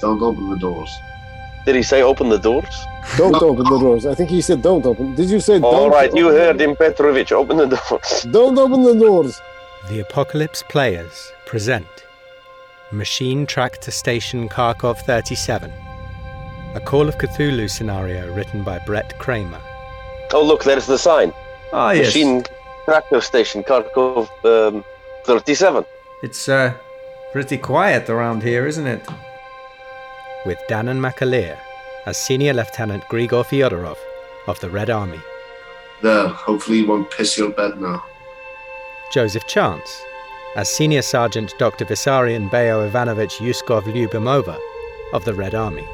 Don't open the doors. Did he say open the doors? Don't No. open the doors. I think he said don't open. Did you say All don't right, you heard him, Petrovich. Open the doors. Don't open the doors. The Apocalypse Players present Machine Tractor Station Kharkov 37, a Call of Cthulhu scenario written by Bret Kramer. Oh, look, there's the sign. Ah, yes. Machine Tractor Station, Kharkov um, 37. It's uh, pretty quiet around here, isn't it? With Danann McAleer as Senior Lieutenant Grigor Fyodorov of the Red Army, There, hopefully you won't piss your bed now. Joseph Chance as Senior Sergeant Dr. Vissarion Beo Ivanovich Yuskov Lyubimova of the Red Army,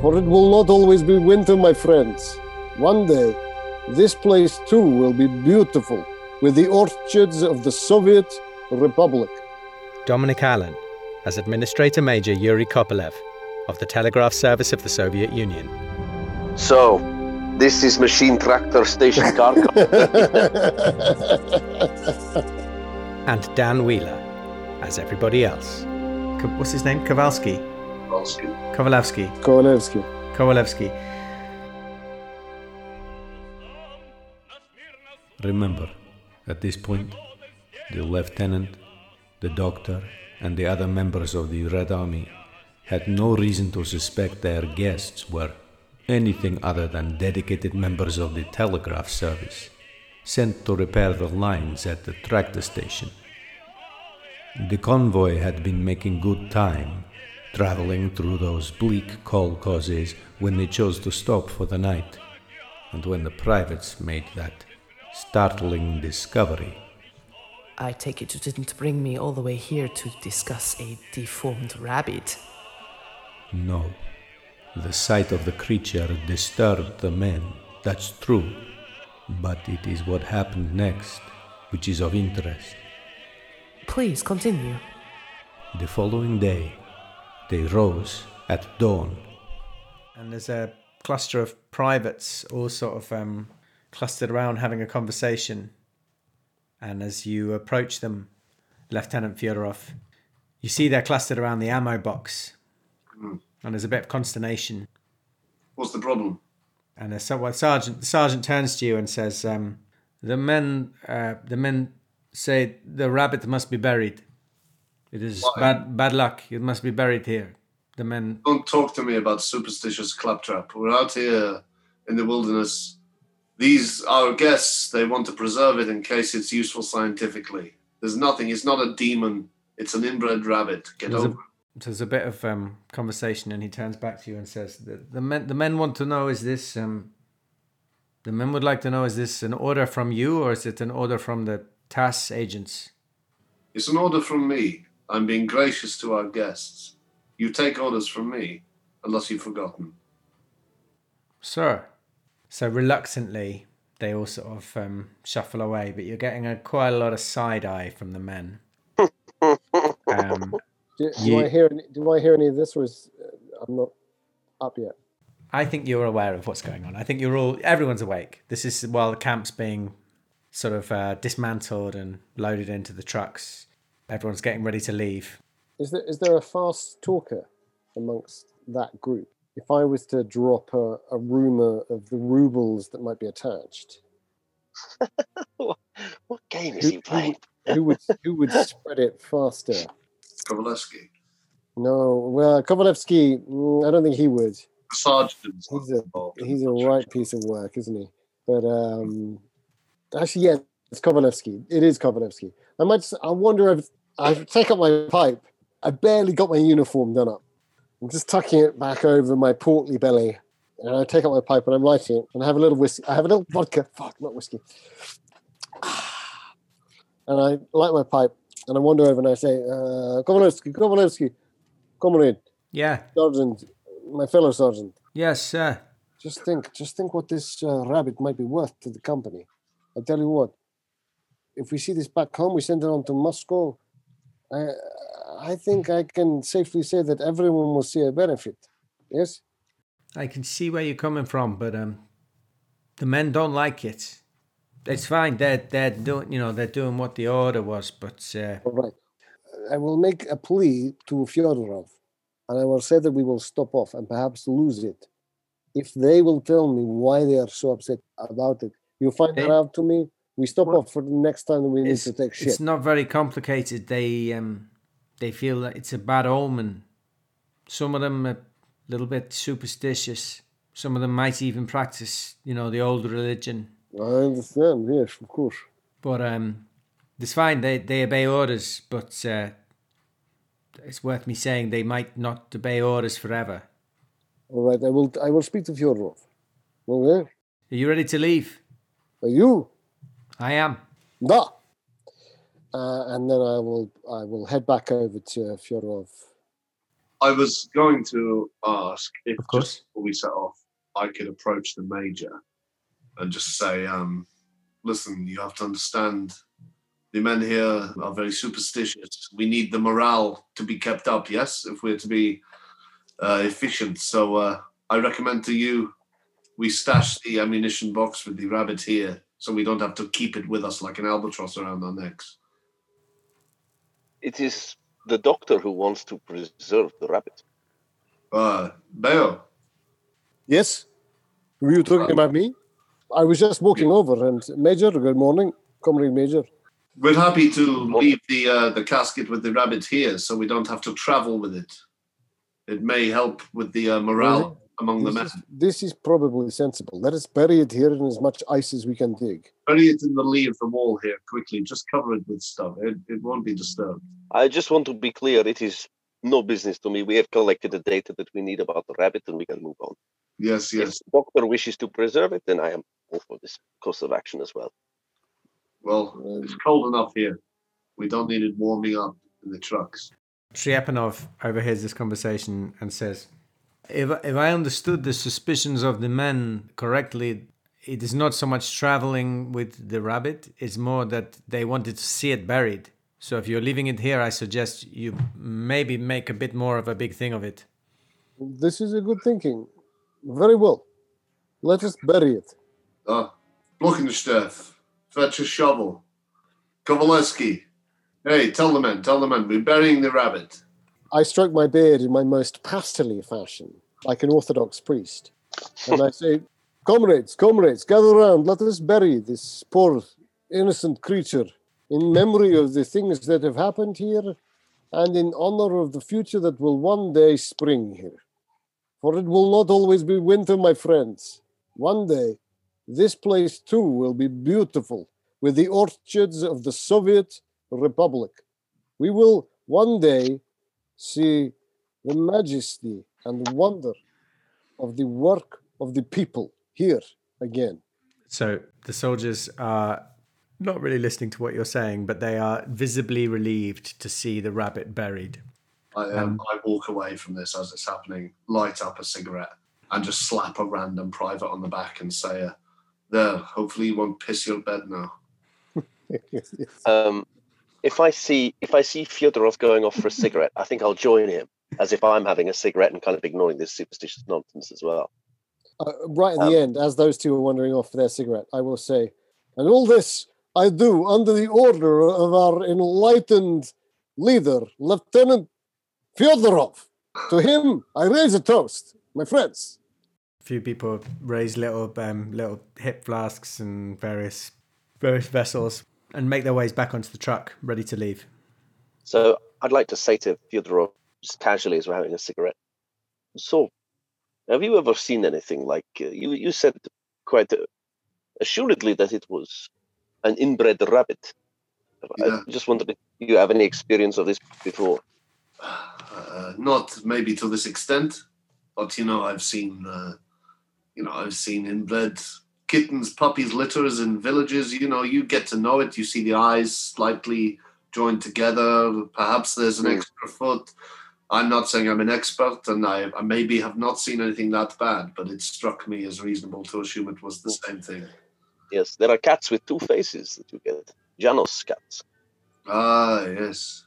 For it will not always be winter, my friends. One day, this place too will be beautiful with the orchards of the Soviet Republic. Dominic Allen as Administrator Major Yuri Kopelev of the Telegraph Service of the Soviet Union, So, this is Machine Tractor Station, Kharkov. and Dan Wheeler as everybody else. Ko- What's his name? Kowalski. Volsky. Kowalewski. Kowalewski. Kowalewski. Remember, at this point, the lieutenant, the doctor, and the other members of the Red Army had no reason to suspect their guests were anything other than dedicated members of the telegraph service, sent to repair the lines at the tractor station. The convoy had been making good time, traveling through those bleak kolkhozes when they chose to stop for the night, and when the privates made that startling discovery. I take it you didn't bring me all the way here to discuss a deformed rabbit. No. The sight of the creature disturbed the men, that's true. But it is what happened next which is of interest. Please continue. The following day, they rose at dawn. And there's a cluster of privates all sort of um, clustered around having a conversation. And as you approach them, Lieutenant Fyodorov, you see they're clustered around the ammo box. And there's a bit of consternation. What's the problem? And well, sergeant, the sergeant turns to you and says, um, "The men, uh, the men say the rabbit must be buried. It is Why? bad, bad luck. It must be buried here." The men, Don't talk to me about superstitious claptrap. We're out here in the wilderness. These our guests. They want to preserve it in case it's useful scientifically. There's nothing. It's not a demon. It's an inbred rabbit. Get There's over. it. there's a bit of um, conversation, and he turns back to you and says, "The, the men, the men want to know: is this um, the men would like to know: is this an order from you, or is it an order from the TAS agents?" It's an order from me. I'm being gracious to our guests. You take orders from me, unless you've forgotten. Sir. So reluctantly, they all sort of um, shuffle away, but you're getting a, quite a lot of side eye from the men. um, Do, do You- I hear any, do I hear any of this or is uh, I'm not up yet? I think you're aware of what's going on. I think you're all, everyone's awake. This is while the camp's being sort of uh, dismantled and loaded into the trucks. Everyone's getting ready to leave. Is there is there a fast talker amongst that group? If I was to drop a, a rumor of the rubles that might be attached, what game is who, he playing? would- who would who would spread it faster? Kovalevsky. No, well, Kovalevsky, mm, I don't think he would. The sergeant. He's a he's a right piece of work, isn't he? But um, actually, yeah, it's Kovalevsky. It is Kovalevsky. I might. I wonder if I take up my pipe. I barely got my uniform done up. I'm just tucking it back over my portly belly, and I take out my pipe and I'm lighting it, and I have a little whiskey. I have a little vodka. Fuck, not whiskey. And I light my pipe, and I wander over and I say, uh, Kovalevsky, Kovalevsky, comrade, Yeah. sergeant, my fellow sergeant. Yes, sir. Just think, just think what this uh, rabbit might be worth to the company. I tell you what, if we see this back home, we send it on to Moscow. I, I think I can safely say that everyone will see a benefit. Yes, I can see where you're coming from, but um, the men don't like it. It's fine. They're they're doing you know they're doing what the order was, but uh, all right. I will make a plea to Fyodorov. and I will say that we will stop off and perhaps lose it. If they will tell me why they are so upset about it, you find that out to me. We stop well, off for the next time we need to take shit. it's not very complicated. They um, they feel that it's a bad omen. Some of them are a little bit superstitious. Some of them might even practice, you know, the old religion. I understand. Yes, of course. But um, it's fine. They they obey orders, but uh, it's worth me saying they might not obey orders forever. All right, I will. I will speak to Fyodorov. Okay. Are you ready to leave? Are you? I am. Da. Uh, and then I will. I will head back over to Fyodorov. I was going to ask if Of course. just before we set off, I could approach the major and just say, um, listen, you have to understand the men here are very superstitious. We need the morale to be kept up, yes, if we're to be uh, efficient. So uh, I recommend to you we stash the ammunition box with the rabbit here so we don't have to keep it with us like an albatross around our necks. It is the doctor who wants to preserve the rabbit. Uh, Beo, Yes. Were you talking about me? I was just walking over, and Major. Good morning, Comrade Major. We're happy to leave the uh, the casket with the rabbit here, so we don't have to travel with it. It may help with the uh, morale Really? among the men. This is, this is probably sensible. Let us bury it here in as much ice as we can dig. Bury it in the lee of the wall here quickly. Just cover it with stuff. It, it won't be disturbed. I just want to be clear. It is no business to me. We have collected the data that we need about the rabbit, and we can move on. Yes, If yes. the doctor wishes to preserve it, then I am all for this course of action as well. Well, um, it's cold enough here. We don't need it warming up in the trucks. Triepanov overhears this conversation and says, if, if I understood the suspicions of the men correctly, it is not so much traveling with the rabbit, it's more that they wanted to see it buried. So if you're leaving it here, I suggest you maybe make a bit more of a big thing of it. This is a good thinking. Very well. Let us bury it. Ah, Bluckensteff, fetch a shovel. Kovaleski, hey, tell the men, tell the men, we're burying the rabbit. I stroke my beard in my most pastely fashion, like an Orthodox priest, and I say, "Comrades, comrades, gather round. Let us bury this poor innocent creature in memory of the things that have happened here, and in honor of the future that will one day spring here. For it will not always be winter, my friends. One day, this place too will be beautiful with the orchards of the Soviet Republic. We will one day see the majesty and wonder of the work of the people here again. So the soldiers are not really listening to what you're saying, but they are visibly relieved to see the rabbit buried. I, um, I walk away from this as it's happening, light up a cigarette, and just slap a random private on the back and say, uh, "There, hopefully you won't piss your bed now." Um, if I see if I see Fyodorov going off for a cigarette, I think I'll join him, as if I'm having a cigarette and kind of ignoring this superstitious nonsense as well. Uh, right at the end, as those two are wandering off for their cigarette, I will say, and all this I do under the order of our enlightened leader, Lieutenant Fyodorov. To him, I raise a toast, my friends. A few people raise little um, little hip flasks and various various vessels and make their ways back onto the truck, ready to leave. So I'd like to say to Fyodorov, just casually as we're having a cigarette, so have you ever seen anything like uh, you? You said quite uh, assuredly that it was an inbred rabbit. Yeah. I just wondered if you have any experience of this before. Uh, not maybe to this extent, but you know, I've seen, uh, you know, I've seen inbred kittens, puppies, litters in villages. You know, you get to know it. You see the eyes slightly joined together. Perhaps there's an Hmm. extra foot. I'm not saying I'm an expert, and I, I maybe have not seen anything that bad, but it struck me as reasonable to assume it was the same thing. Yes, there are cats with two faces that you get. Janus cats. Ah, yes.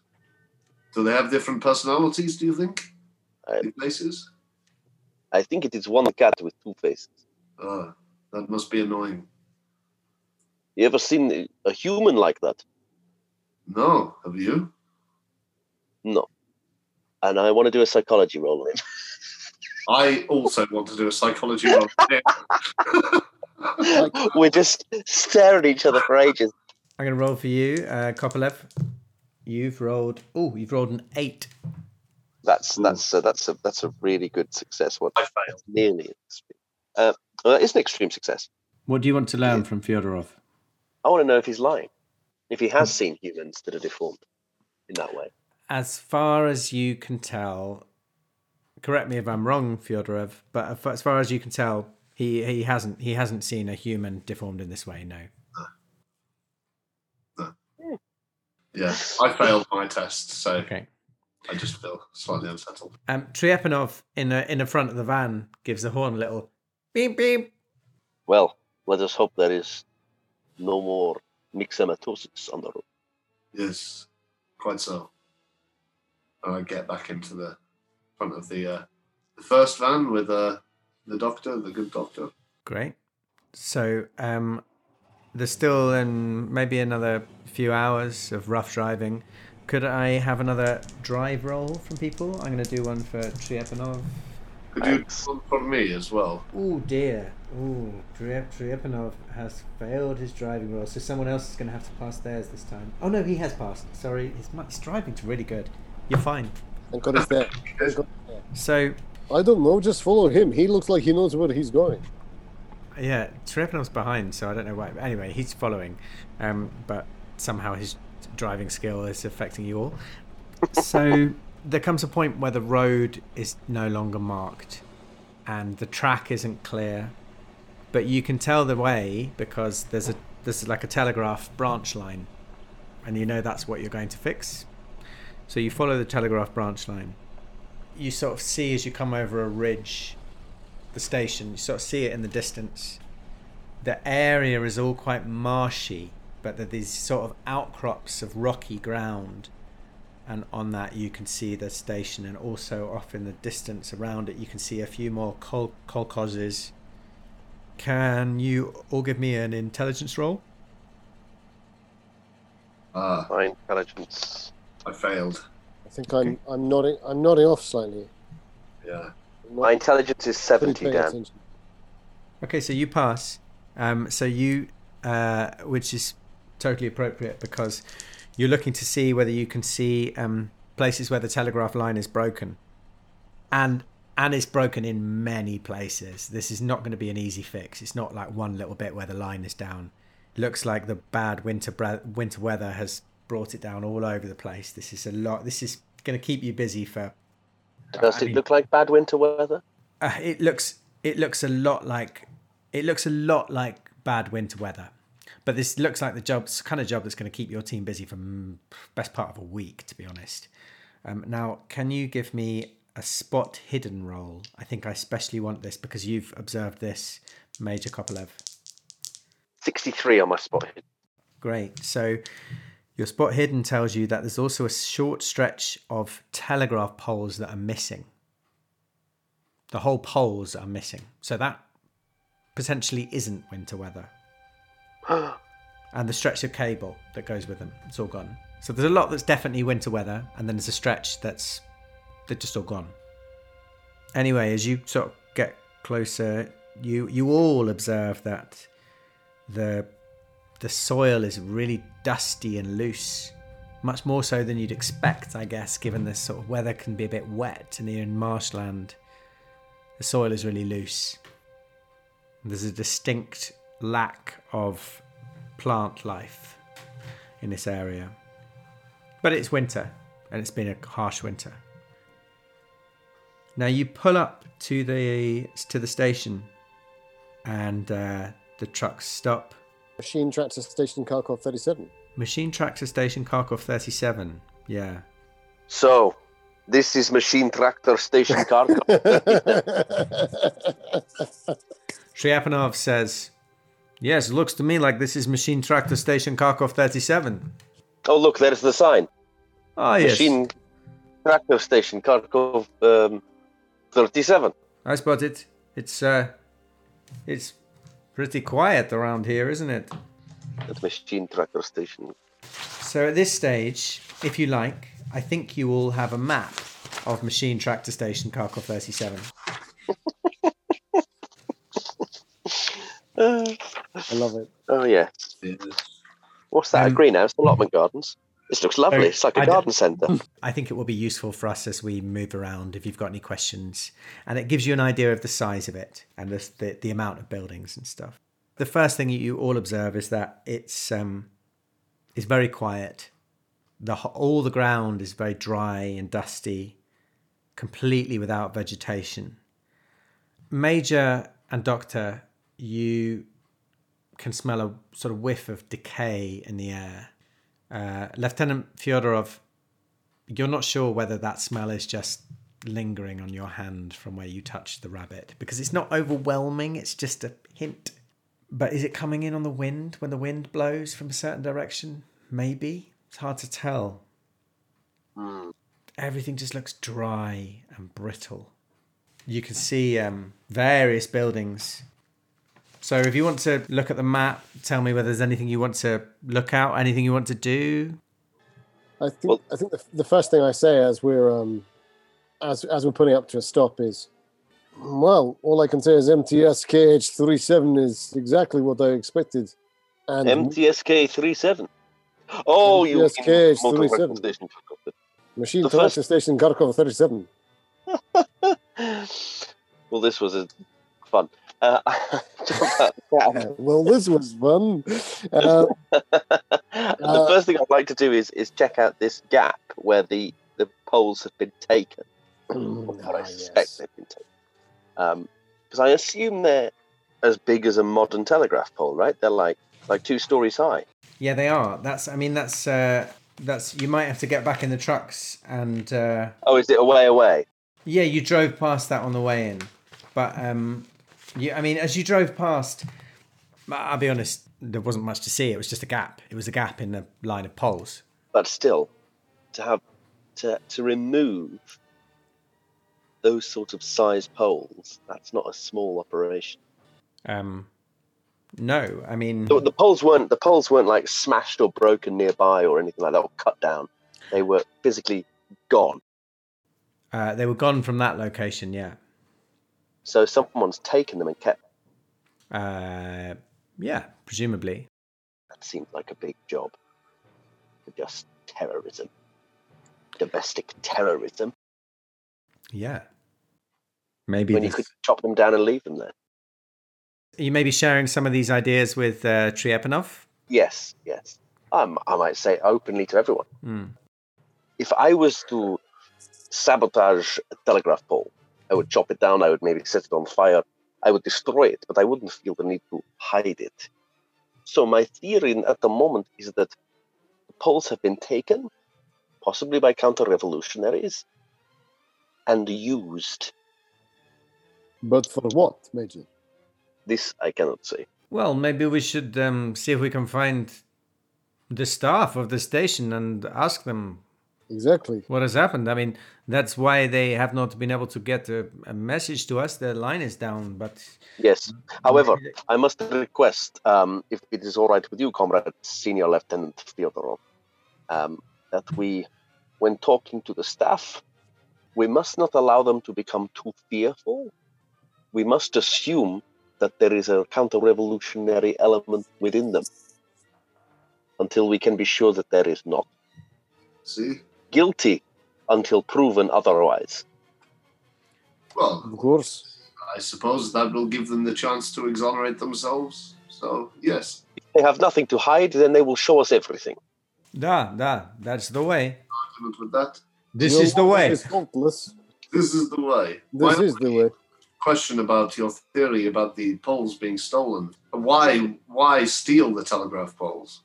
Do they have different personalities? Do you think? I- In places? I think it is one cat with two faces. Ah, that must be annoying. You ever seen a human like that? No, have you? No. and I want to do a psychology roll on him. I also want to do a psychology roll. We're just staring at each other for ages. I'm going to roll for you, uh, Kopelev. You've rolled. Oh, you've rolled an eight. That's that's uh, that's a that's a really good success. What I failed. nearly uh, well, it's an extreme success. What do you want to learn from Fyodorov? I want to know if he's lying, if he has seen humans that are deformed in that way. As far as you can tell, correct me if I'm wrong, Fyodorov, but as far as you can tell, he, he hasn't he hasn't seen a human deformed in this way. No. Yeah, I failed my test, so Okay. I just feel slightly unsettled. Um, Triepanov in the in the front of the van gives the horn a little beep beep. Well, let us hope there is no more myxomatosis on the road. Yes, quite so. And I get back into the front of the uh, the first van with uh, the doctor, the good doctor. Great. So um, there's still in maybe another few hours of rough driving. Could I have another drive roll from people? I'm going to do one for Triepanov. Could you do one for me as well? Oh dear. Oh, Triepanov has failed his driving roll, so someone else is going to have to pass theirs this time. Oh no, he has passed. Sorry, his, his driving's really good. You're fine. Thank God he's there. Thank God he's there. So I don't know. Just follow him. He looks like he knows where he's going. Yeah, Trepanov's behind, so I don't know why. Anyway, he's following, um, but somehow his driving skill is affecting you all. So there comes a point where the road is no longer marked, and the track isn't clear, but you can tell the way because there's a there's like a telegraph branch line, and you know that's what you're going to fix. So you follow the telegraph branch line. You sort of see as you come over a ridge the station. You sort of see it in the distance. The area is all quite marshy, but there are these sort of outcrops of rocky ground. And on that, you can see the station, and also off in the distance around it, you can see a few more kol- kolkhozes. Can you all give me an intelligence roll? Ah, My intelligence. I failed. I think I'm I'm nodding I'm nodding off slightly. Yeah. My intelligence is 70, paying Dan. Okay, so you pass. Um, so you, uh, which is totally appropriate because you're looking to see whether you can see um, places where the telegraph line is broken, and and it's broken in many places. This is not going to be an easy fix. It's not like one little bit where the line is down. It looks like the bad winter bre- winter weather has brought it down all over the place. This is a lot. This is going to keep you busy for Does I it look like bad winter weather? uh, it looks it looks a lot like it looks a lot like bad winter weather but this looks like the job it's kind of job that's going to keep your team busy for best part of a week to be honest um, now can you give me a spot hidden roll i think i especially want this because you've observed this major kopelev 63 on my spot hit. Great. So your spot hidden tells you that there's also a short stretch of telegraph poles that are missing. The whole poles are missing. So that potentially isn't winter weather. And the stretch of cable that goes with them, it's all gone. So there's a lot that's definitely winter weather, and then there's a stretch that's they're just all gone. Anyway, as you sort of get closer, you you all observe that the the soil is really dusty and loose much more so than you'd expect i guess given this sort of weather can be a bit wet and here in marshland the soil is really loose there's a distinct lack of plant life in this area but it's winter and it's been a harsh winter now you pull up to the to the station and uh, the trucks stop Machine tractor station Kharkov 37. Machine Tractor Station Kharkov 37. Yeah. So, this is Machine Tractor Station Kharkov. Shriapanov says, Yes, it looks to me like this is Machine Tractor Station Kharkov 37. oh, look, there's the sign. Ah, yes. Machine Tractor Station Kharkov um, 37. I spot it. It's, uh, it's pretty quiet around here, isn't it? That's Machine Tractor Station. So at this stage, if you like, I think you all have a map of Machine Tractor Station Kharkov 37. Uh, I love it. oh yeah. Yes. What's that? a Um, greenhouse? Allotment gardens. This looks lovely. It's like a I d- garden centre. I think it will be useful for us as we move around if you've got any questions. And it gives you an idea of the size of it and the, the, the amount of buildings and stuff. The first thing you all observe is that it's um, it's very quiet. The all the ground is very dry and dusty, completely without vegetation. Major and Doctor, you can smell a sort of whiff of decay in the air. Uh, Lieutenant Fyodorov, you're not sure whether that smell is just lingering on your hand from where you touched the rabbit because it's not overwhelming, it's just a hint. But is it coming in on the wind when the wind blows from a certain direction? Maybe. It's hard to tell. Hmm. Everything just looks dry and brittle. You can see um, various buildings. So if you want to look at the map, tell me whether there's anything you want to look out, anything you want to do. I think Well- I think the, the first thing I say as we're um as as we're putting up to a stop is well, all I can say is MTS KH37 is exactly what I expected. And MTSK 37. Oh, you MTSK mean is motor 37. weapon station. Machine the Tractor first- Station Kharkov 37. well, this was a fun. Uh, well, this was fun. Uh, the first thing I'd like to do is is check out this gap where the the poles have been taken. or what I ah, suspect yes. they've been taken. Because I assume they're as big as a modern telegraph pole, right? They're like like two stories high. Yeah, they are. That's. I mean, that's. Uh, that's. You might have to get back in the trucks and. Uh, Oh, is it a way away? yeah, you drove past that on the way in, but um, you. I mean, as you drove past, I'll be honest. There wasn't much to see. It was just a gap. It was a gap in the line of poles. But still, to have to to remove those sort of size poles, that's not a small operation. Um, no, I mean, The, the poles weren't the poles weren't like smashed or broken nearby or anything like that, or cut down. They were physically gone. uh, they were gone from that location. Yeah. So someone's taken them and kept. Uh, yeah, presumably. That seems like a big job. For just terrorism, domestic terrorism. Yeah. Maybe when you could chop them down and leave them there. you may be sharing some of these ideas with uh, Triepanov. Yes, yes. Um, I might say openly to everyone. Hmm. If I was to sabotage a telegraph pole, I would chop it down. I would maybe set it on fire. I would destroy it, but I wouldn't feel the need to hide it. So my theory at the moment is that the poles have been taken, possibly by counter-revolutionaries, and used. But for what, Major? This I cannot say. Well, maybe we should um, see if we can find the staff of the station and ask them Exactly. what has happened. I mean, that's why they have not been able to get a, a message to us. The line is down, but Yes. However, I must request, um, if it is all right with you, Comrade Senior Lieutenant Fyodorov, um, that we, when talking to the staff, we must not allow them to become too fearful. We must assume that there is a counter revolutionary element within them until we can be sure that there is not. See? Guilty until proven otherwise. Well, Of course. I suppose that will give them the chance to exonerate themselves. So, yes, If they have nothing to hide, then they will show us everything. da, da, that's the way. argument with that. This Your is the way. is faultless. This is the way. This Why- is the way. question about your theory about the poles being stolen. Why why steal the telegraph poles?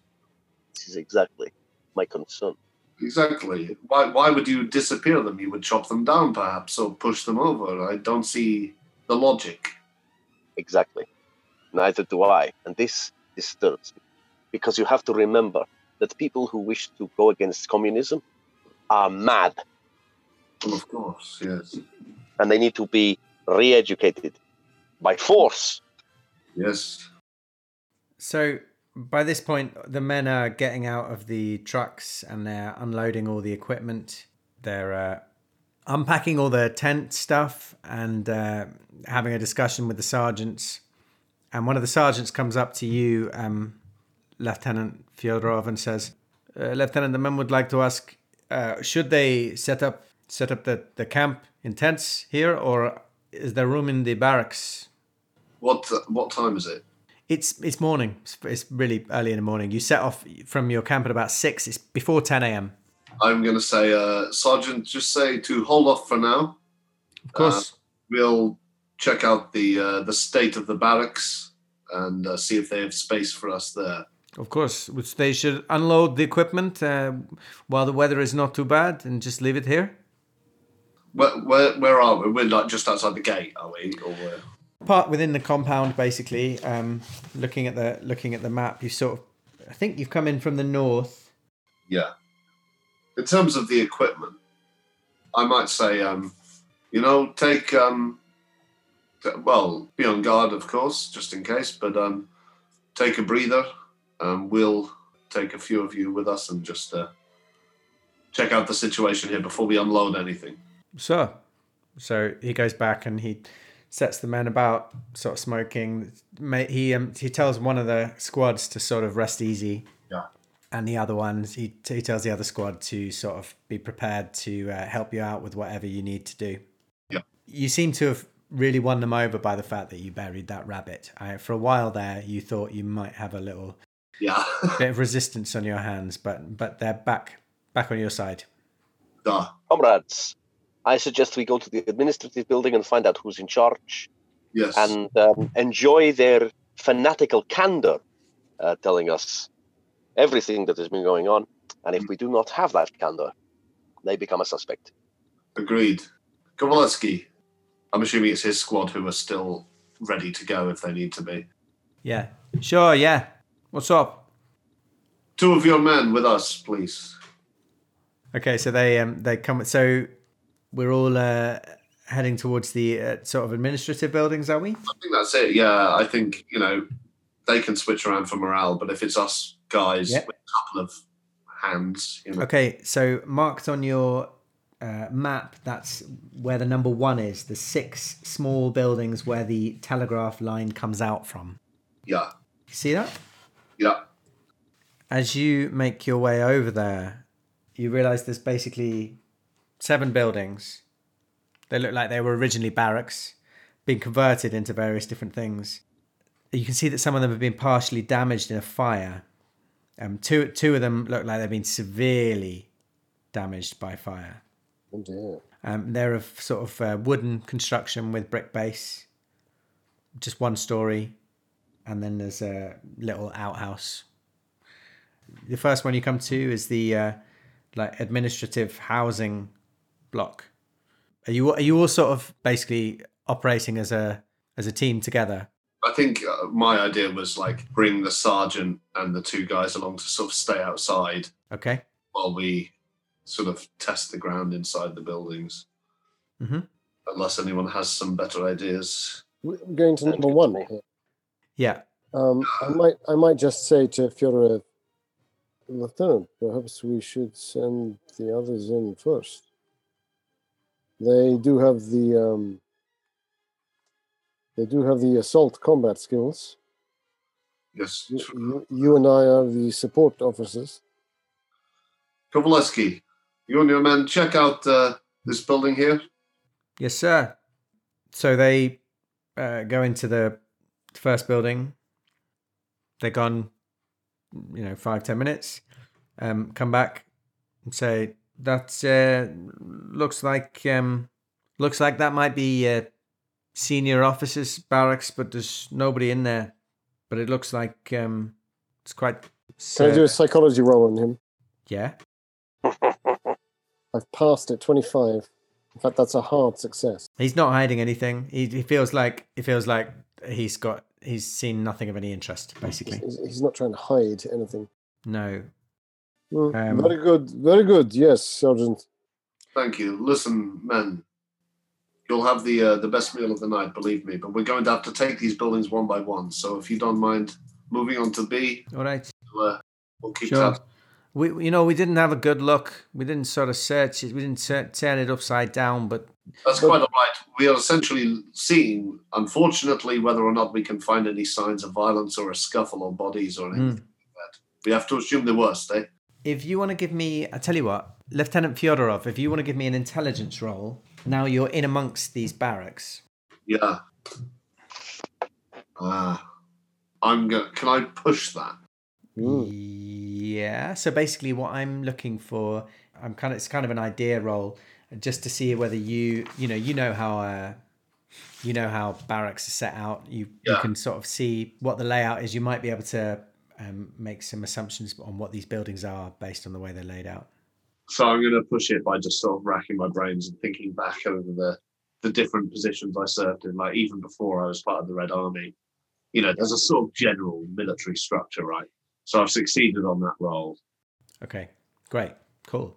This is exactly my concern. Exactly. Why why would you disappear them? You would chop them down perhaps or push them over. I don't see the logic. Exactly. Neither do I. And this disturbs me. Because you have to remember that people who wish to go against communism are mad of course, yes. and they need to be re educated by force. Yes. So by this point, the men are getting out of the trucks and they're unloading all the equipment. They're uh, unpacking all the tent stuff and uh, having a discussion with the sergeants. And one of the sergeants comes up to you, um, Lieutenant Fyodorov, and says, uh, "Lieutenant, the men would like to ask: uh, Should they set up set up the, the camp in tents here, or is there room in the barracks?" What what time is it? It's it's morning. It's, it's really early in the morning. You set off from your camp at about six. It's before ten a.m. I'm going to say, uh, Sergeant, just say to hold off for now. Of course. We'll check out the uh, the state of the barracks and uh, see if they have space for us there. Of course, which they should unload the equipment uh, while the weather is not too bad and just leave it here. Where, where, where are we? We're like just outside the gate, are we? Or where? Part within the compound, basically. Um, looking at the looking at the map, you sort of, I think you've come in from the north. Yeah. In terms of the equipment, I might say, um, you know, take um, t- well, be on guard, of course, just in case, but um, take a breather. Um, we'll take a few of you with us and just uh, check out the situation here before we unload anything. So, so he goes back and he sets the men about, sort of smoking. He um, he tells one of the squads to sort of rest easy. Yeah. And the other ones, he, he tells the other squad to sort of be prepared to uh, help you out with whatever you need to do. Yeah. You seem to have really won them over by the fact that you buried that rabbit. I, for a while there, you thought you might have a little Yeah. bit of resistance on your hands, but but they're back back on your side. Duh. Comrades, I suggest we go to the administrative building and find out who's in charge Yes. and um, enjoy their fanatical candor, uh, telling us everything that has been going on. And if we do not have that candor, they become a suspect. Agreed. Kowalski. I'm assuming it's his squad who are still ready to go if they need to be. Yeah. Sure. Yeah. What's up? Two of your men with us, please. Okay, so they um they come. So we're all uh, heading towards the uh, sort of administrative buildings, are we? I think that's it. Yeah, I think you know they can switch around for morale, but if it's us guys Yeah. with a couple of hands, you know, Okay, so marked on your uh, map, that's where the number one is. The six small buildings where the telegraph line comes out from. yeah, You see that? yeah, As you make your way over there, you realize there's basically seven buildings. They look like they were originally barracks, being converted into various different things. You can see that some of them have been partially damaged in a fire. Um, two two of them look like they've been severely damaged by fire. Oh dear. Um, they're of sort of uh, wooden construction with brick base, just one story, and then there's a little outhouse. The first one you come to is the uh, like administrative housing block. Are you are you all sort of basically operating as a as a team together? I think uh, my idea was like bring the sergeant and the two guys along to sort of stay outside Okay. while we sort of test the ground inside the buildings. Mhm. Unless anyone has some better ideas. We're going to number one. here. Yeah. Um, I might, I might just say to Fyodorov, Lieutenant, perhaps we should send the others in first. They do have the, um, they do have the assault combat skills. Yes, You, you, you and I are the support officers. Kowalski, you and your men check out uh, this building here. Yes, sir. So they uh, go into the first building. They're gone, you know, five ten minutes. Um, come back and say that uh, looks like um, looks like that might be uh, senior officers' barracks, but there's nobody in there. But it looks like um, it's quite. Can I do a psychology roll on him? yeah. I've passed it, 25. In fact, that's a hard success. He's not hiding anything. He, he feels like he feels like he's got he's seen nothing of any interest. Basically, He's, he's not trying to hide anything. no. Hmm, Um, very good, very good. Yes, Sergeant. Thank you. Listen, men, you'll have the uh, the best meal of the night, believe me. But we're going to have to take these buildings one by one. So if you don't mind moving on to B, All right. we'll, uh, we'll keep Sure. tabs. We, you know, we didn't have a good look. We didn't sort of search it. We didn't tur- turn it upside down. But That's quite all right. We are essentially seeing, unfortunately, whether or not we can find any signs of violence or a scuffle or bodies or anything like that. We have to assume the worst, eh? If you want to give me, I tell you what, Lieutenant Fyodorov, if you want to give me an intelligence roll, now you're in amongst these barracks. Yeah. Ah. I'm going to, Can I push that? Mm. Yeah. So basically, what I'm looking for, I'm kind of it's kind of an idea roll, just to see whether you you know you know how uh, you know how barracks are set out. You you can sort of see what the layout is. You might be able to um, make some assumptions on what these buildings are based on the way they're laid out. So I'm going to push it by just sort of racking my brains and thinking back over the the different positions I served in, like even before I was part of the Red Army. You know, there's a sort of general military structure, right? So I've succeeded on that role. Okay, great, cool.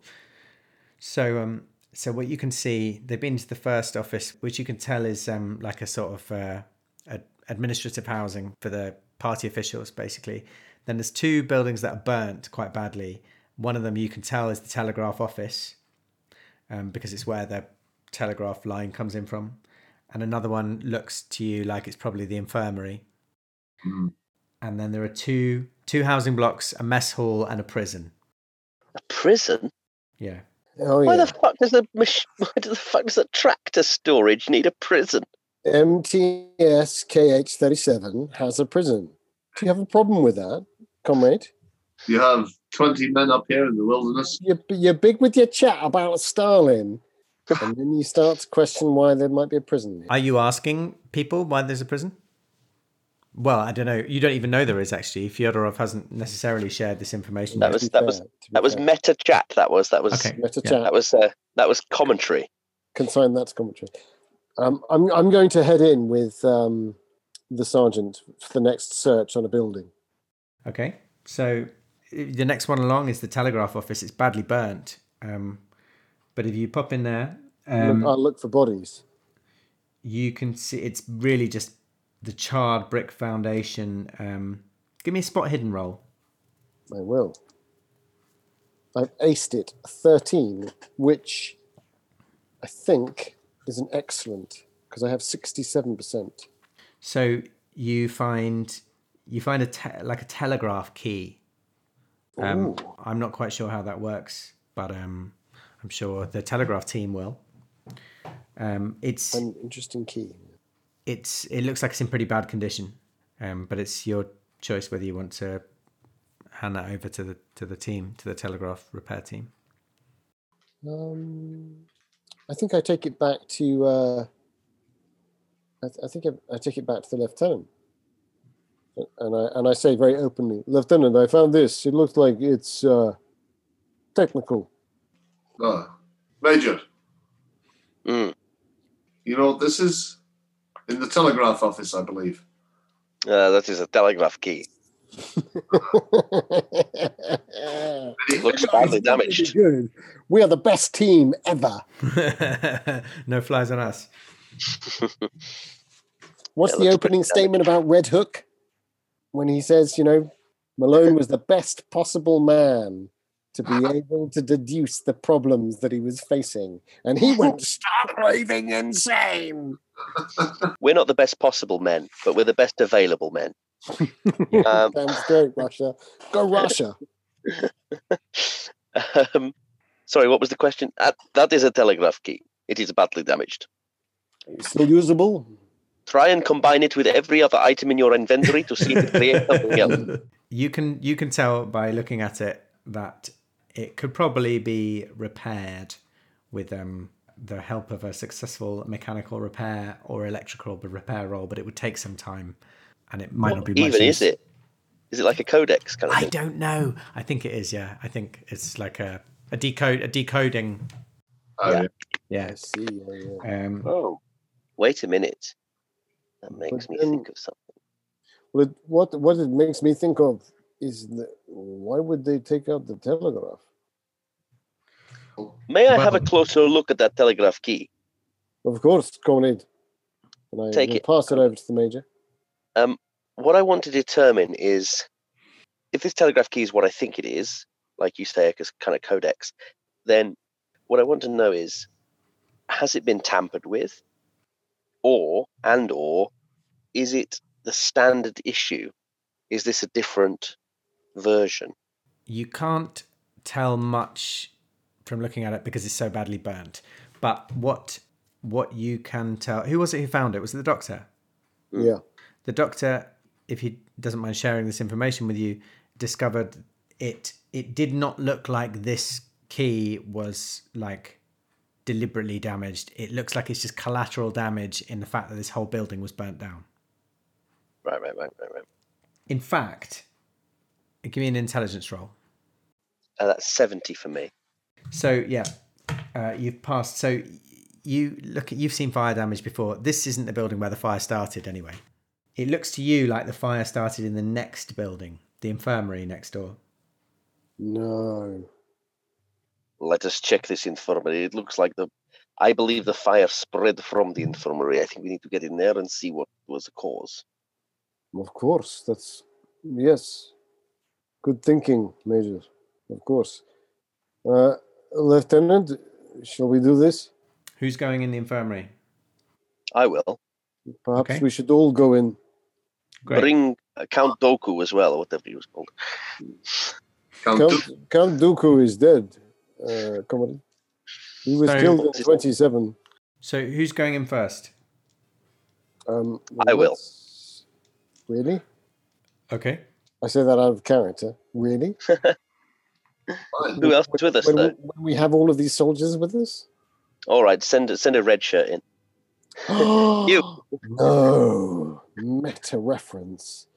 So, um, so what you can see, they've been to the first office, which you can tell is um, like a sort of uh, ad- administrative housing for the party officials, basically. Then there's two buildings that are burnt quite badly. One of them you can tell is the telegraph office, um, because it's where the telegraph line comes in from, and another one looks to you like it's probably the infirmary. Mm. And then there are two two housing blocks, a mess hall, and a prison. A prison? Yeah. Oh Why yeah. the fuck does the mach- why the fuck does a tractor storage need a prison? MTS KH37 has a prison. Do you have a problem with that, comrade? You have 20 men up here in the wilderness. You're, you're big with your chat about Stalin, and then you start to question why there might be a prison. there. Are you asking people why there's a prison? Well, I don't know. You don't even know there is actually. Fyodorov hasn't necessarily shared this information. That yet. was that was fair, to be that was fair. meta chat. That was that was okay. Meta yeah. chat. that was uh, that was commentary. Consign that to commentary. Um, I'm I'm going to head in with um, the sergeant for the next search on a building. Okay. So the next one along is the telegraph office. It's badly burnt. Um, but if you pop in there, um, I'll look for bodies. you can see it's really just the charred brick foundation. Um, give me a spot hidden roll. I will. I've aced it 13, which I think is an excellent because I have 67%. So you find you find a te- like a telegraph key. Um, I'm not quite sure how that works, but um, I'm sure the telegraph team will. Um, it's An interesting key. it's it looks like it's in pretty bad condition, um, but it's your choice whether you want to hand that over to the to the team to the telegraph repair team. Um, I think I take it back to. Uh, I, th- I think I, I take it back to the lieutenant, and I and I say very openly, Lieutenant, I found this. It looks like it's uh, technical. Ah. Major, Mm. you know this is? In the telegraph office, I believe. Uh, that is a telegraph key. Looks badly damaged. Good. We are the best team ever. no flies on us. What's Yeah, the opening pretty statement about Red Hook? When he says, you know, Malone was the best possible man to be able to deduce the problems that he was facing. And he went stark raving insane. We're not the best possible men, but we're the best available men. Um, Sounds great, Russia. Go Russia. um, sorry, what was the question? Uh, that is a telegraph key. It is badly damaged. Still usable? Try and combine it with every other item in your inventory to see if it creates something else. You can you can tell by looking at it that it could probably be repaired with um, the help of a successful mechanical repair or electrical repair roll, but it would take some time, and it might not be much Even is it? Is it like a codex kind of I thing? don't know. I think it is. Yeah, I think it's like a a decode a decoding. Oh, Yeah. yeah. Yeah. I see. Yeah, yeah. Um, Oh, wait a minute. That makes me then- think of something. Well, what what it makes me think of is that why would they take out the telegraph? May I have a closer look at that telegraph key? Of course, Comrade. And I Take will it. pass it over to the major. What I want to determine is if this telegraph key is what I think it is, like you say, a kind of codex, then what I want to know is, has it been tampered with, or and or is it the standard issue? Is this a different version? You can't tell much from looking at it because it's so badly burnt. But what what you can tell who was it who found it? Was it the doctor? Yeah. The doctor, if he doesn't mind sharing this information with you, discovered it it did not look like this key was like deliberately damaged. It looks like it's just collateral damage in the fact that this whole building was burnt down. Right, right, right, right, right. In fact, give me an intelligence roll. Uh, that's seventy for me. So yeah, uh, you've passed. So you look at you've seen fire damage before. This isn't the building where the fire started anyway. It looks to you like the fire started in the next building, the infirmary next door. No. Let us check this infirmary. It looks like the. I believe the fire spread from the infirmary. I think we need to get in there and see what was the cause. Of course. That's yes. Good thinking, Major. Of course. Uh, Lieutenant, shall we do this? Who's going in the infirmary? I will Perhaps Okay. we should all go in. Great. bring uh, Count Dooku as well, or whatever he was called. Count Count, Dooku. Count Dooku is dead, uh, Comrade. He was So- killed in 27. So who's going in first? Um, I will. Really? Okay. I say that out of character. Really? Who else is with us? When we, Though? when we have all of these soldiers with us? All right, send a- send a red shirt in. You. No. Meta reference.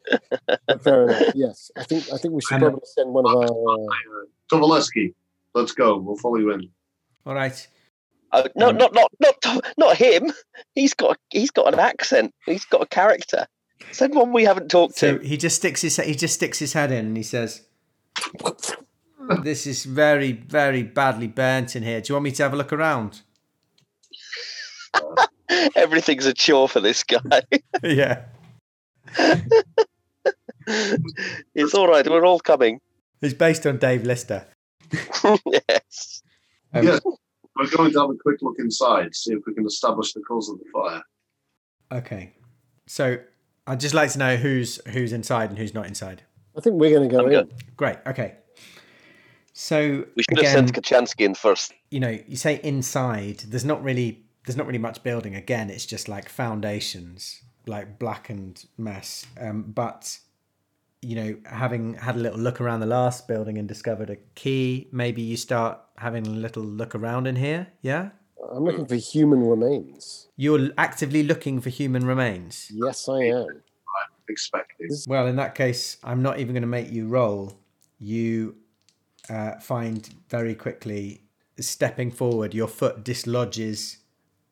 Fair enough. Yes. I think I think we should probably send one of our uh, Kovaleski, let's go. We'll follow you in. All right. Uh, no, Um, not not not not him. He's got he's got an accent. He's got a character. Send one we haven't talked So to. he just sticks his he just sticks his head in and he says, "This is very very badly burnt in here. Do you want me to have a look around?" Everything's a chore for this guy. yeah. it's all right. We're all coming. It's based on Dave Lister. yes. Um, Yes. We're going to have a quick look inside, see if we can establish the cause of the fire. Okay. So I'd just like to know who's who's inside and who's not inside. I think we're going to go I'm in. good. Great. Okay. So We should again, have sent Kachansky in first. you know, you say inside. There's not really there's not really much building. Again, it's just like foundations, like blackened mess. Um, but you know, having had a little look around the last building and discovered a key, maybe you start having a little look around in here. Yeah, I'm looking for human remains. you're actively looking for human remains. Yes, I am. Expected. Well, in that case, I'm not even going to make you roll. You uh, find very quickly, stepping forward, your foot dislodges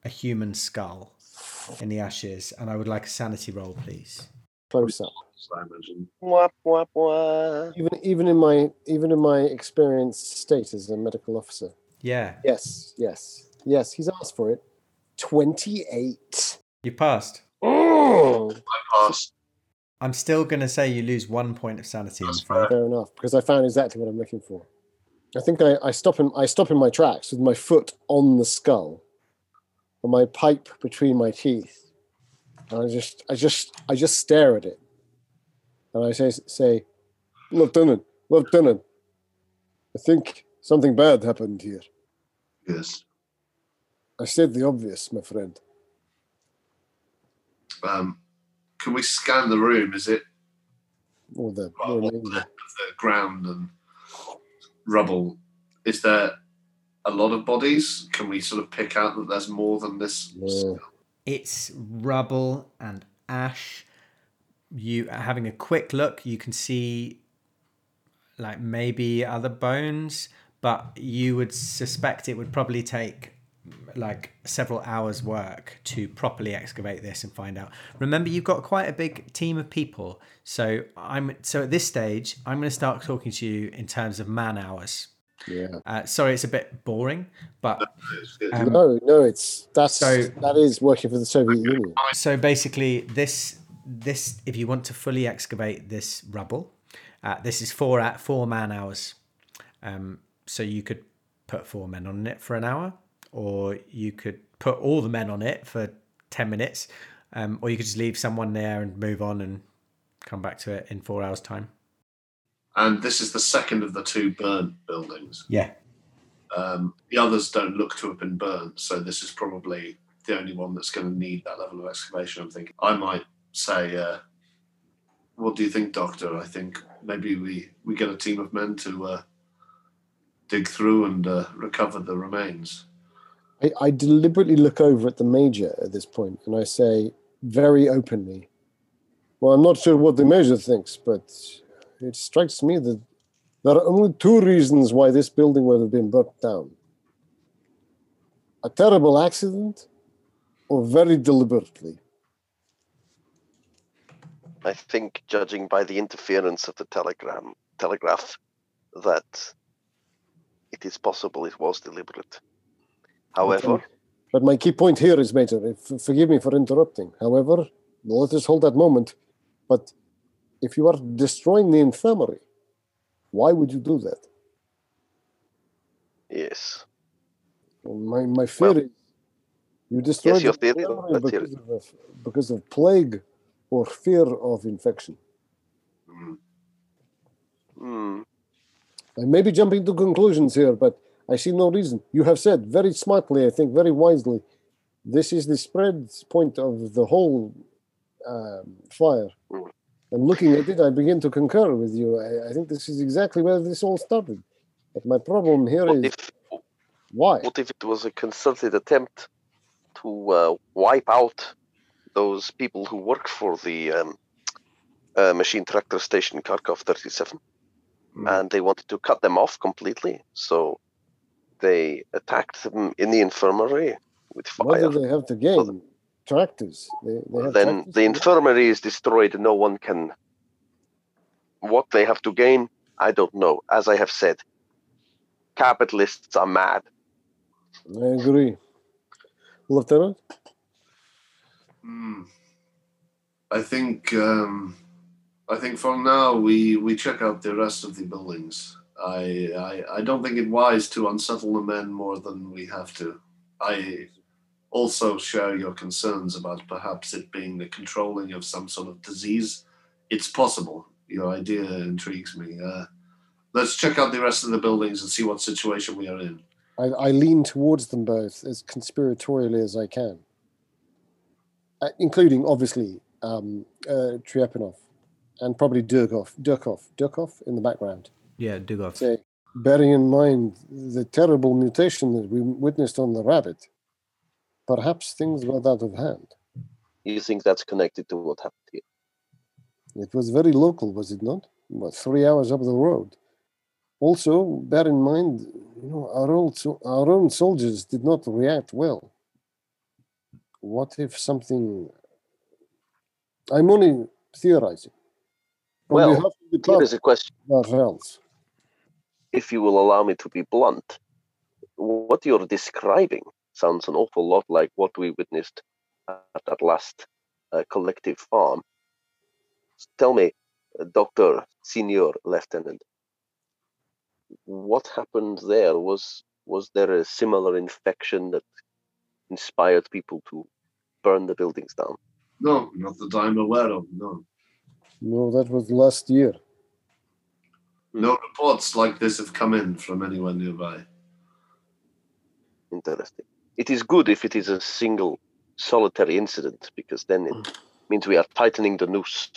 a human skull in the ashes, and I would like a sanity roll, please. Close up. I imagine. Wah, wah, wah. Even even in my even in my experienced state as a medical officer. Yeah, Yes, yes, yes. He's asked for it. Twenty-eight. you passed. Oh, I passed. I'm still going to say you lose one point of sanity. That's afraid. fair enough, because I found exactly what I'm looking for. I think I, I stop in I stop in my tracks with my foot on the skull, and my pipe between my teeth, and I just I just I just stare at it, and I say say, Lieutenant, Lieutenant, I think something bad happened here. Yes. I said the obvious, my friend. Um, can we scan the room? Is it Or the, the the, the ground and rubble? Is there a lot of bodies? Can we sort of pick out that there's more than this? Yeah. It's rubble and ash. You having a quick look, you can see like maybe other bones, but you would suspect it would probably take like several hours work to properly excavate this and find out. Remember you've got quite a big team of people. So I'm so at this stage, I'm going to start talking to you in terms of man hours. Yeah. Uh, sorry, it's a bit boring, but Um, no, no, it's that's so- that is working for the Soviet Union. so basically this this if you want to fully excavate this rubble uh, this is four at four man hours Um, so you could put four men on it for an hour, or you could put all the men on it for 10 minutes, um, or you could just leave someone there and move on and come back to it in four hours' time. And this is the second of the two burnt buildings. Yeah. Um, the others don't look to have been burnt, so this is probably the only one that's going to need that level of excavation. I'm thinking. I might say, uh, "What do you think, Doctor?" I think maybe we we get a team of men to uh, dig through and uh, recover the remains. I, I deliberately look over at the major at this point and I say very openly, Well, I'm not sure what the major thinks, but it strikes me that there are only two reasons why this building would have been burnt down a terrible accident or very deliberately. I think, judging by the interference of the telegram telegraph, that it is possible it was deliberate. However, Okay. But my key point here is, Major, if, forgive me for interrupting. However, let us hold that moment. But if you are destroying the infirmary, why would you do that? yes, My, my fear Well, is you destroyed your the theory, infirmary let's because of, because of plague or fear of infection. Mm. Hmm, I may be jumping to conclusions here, but I see no reason. You have said very smartly, I think very wisely, this is the spread point of the whole um, fire. Mm. And looking at it, I begin to concur with you. I, I think this is exactly where this all started. But my problem here what is if why? what if it was a concerted attempt to uh, wipe out those people who work for the um, uh, machine tractor station Kharkov 37? Mm. and they wanted to cut them off completely. So they attacked them in the infirmary with fire. What do they have to gain? Tractors. They, they have Then tractors the infirmary is destroyed. No one can. What they have to gain, I don't know. As I have said, capitalists are mad. I agree. Lieutenant? Hmm. I think um, I think for now we we check out the rest of the buildings. I, I I don't think it wise to unsettle the men more than we have to. I also share your concerns about perhaps it being the controlling of some sort of disease. It's possible. Your idea intrigues me. Uh, let's check out the rest of the buildings and see what situation we are in. I, I lean towards them both as conspiratorially as I can, uh, including obviously um, uh, Trepanov and probably Durkov, Durkov, Durkov in the background. Yeah, Dugov. Say, bearing in mind the terrible mutation that we witnessed on the rabbit, perhaps things got out of hand. You think that's connected to what happened here? It was very local, was it not? What, three hours up the road? Also, bear in mind, you know, our own, so- our own soldiers did not react well. What if something? I'm only theorizing. Well, of the Here is a question. ourselves. If you will allow me to be blunt, what you're describing sounds an awful lot like what we witnessed at that last uh, collective farm. Tell me, uh, Doctor, Senior Lieutenant, what happened there? Was was there a similar infection that inspired people to burn the buildings down? No, not that I'm aware of. No, No, that was last year. no reports like this have come in from anywhere nearby. Interesting. It is good if it is a single solitary incident because then it means we are tightening the noose.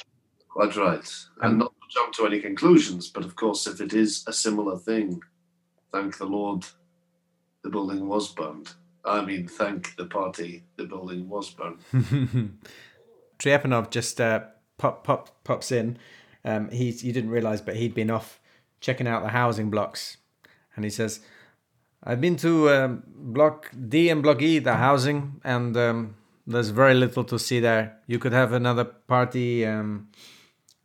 Quite right. And Um, not to jump to any conclusions, but of course, if it is a similar thing, thank the Lord the building was burned. I mean, thank the party the building was burned. Trepanov just uh, pop, pop, pops in. Um, he's you didn't realize, but he'd been off checking out the housing blocks, and he says, "I've been to um, block D and block E, the housing, and um, there's very little to see there. You could have another party um,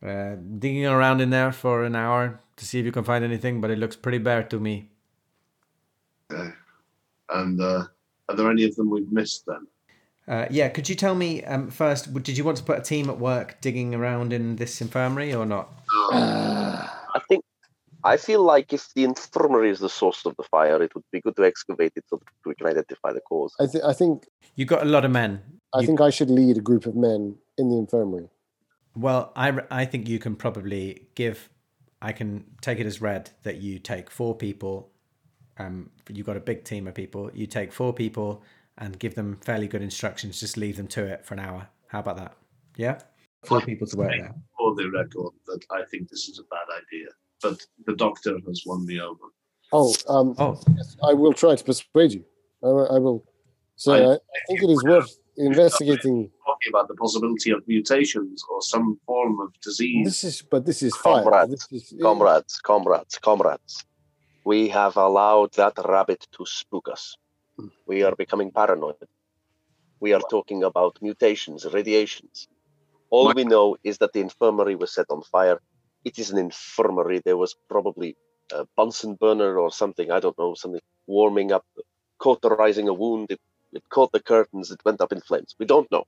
uh, digging around in there for an hour to see if you can find anything, but it looks pretty bare to me." Okay. And uh, are there any of them we've missed then? Uh, yeah, could you tell me um, first? Did you want to put a team at work digging around in this infirmary or not? I think I feel like if the infirmary is the source of the fire, it would be good to excavate it so that we can identify the cause. I, th- I think You got a lot of men. I You- think I should lead a group of men in the infirmary. Well, I, re- I think you can probably give. I can take it as read that you take four people. Um, you've got a big team of people. You take four people and give them fairly good instructions. Just leave them to it for an hour. How about that? Yeah, four people to work there. For the record, that I think this is a bad idea. But the doctor has won me over. Oh, um, Oh, yes, I will try to persuade you. I, will- I will. So I- I, I think it is worth investigating. Talking about the possibility of mutations or some form of disease. This is, but this is fire. Comrades, This is, Comrades, comrades, comrades. We have allowed that rabbit to spook us. We are becoming paranoid. We are talking about mutations, radiations. All we know is that the infirmary was set on fire. It is an infirmary. There was probably a Bunsen burner or something, I don't know, something warming up, cauterizing a wound. It, it caught the curtains, it went up in flames. We don't know.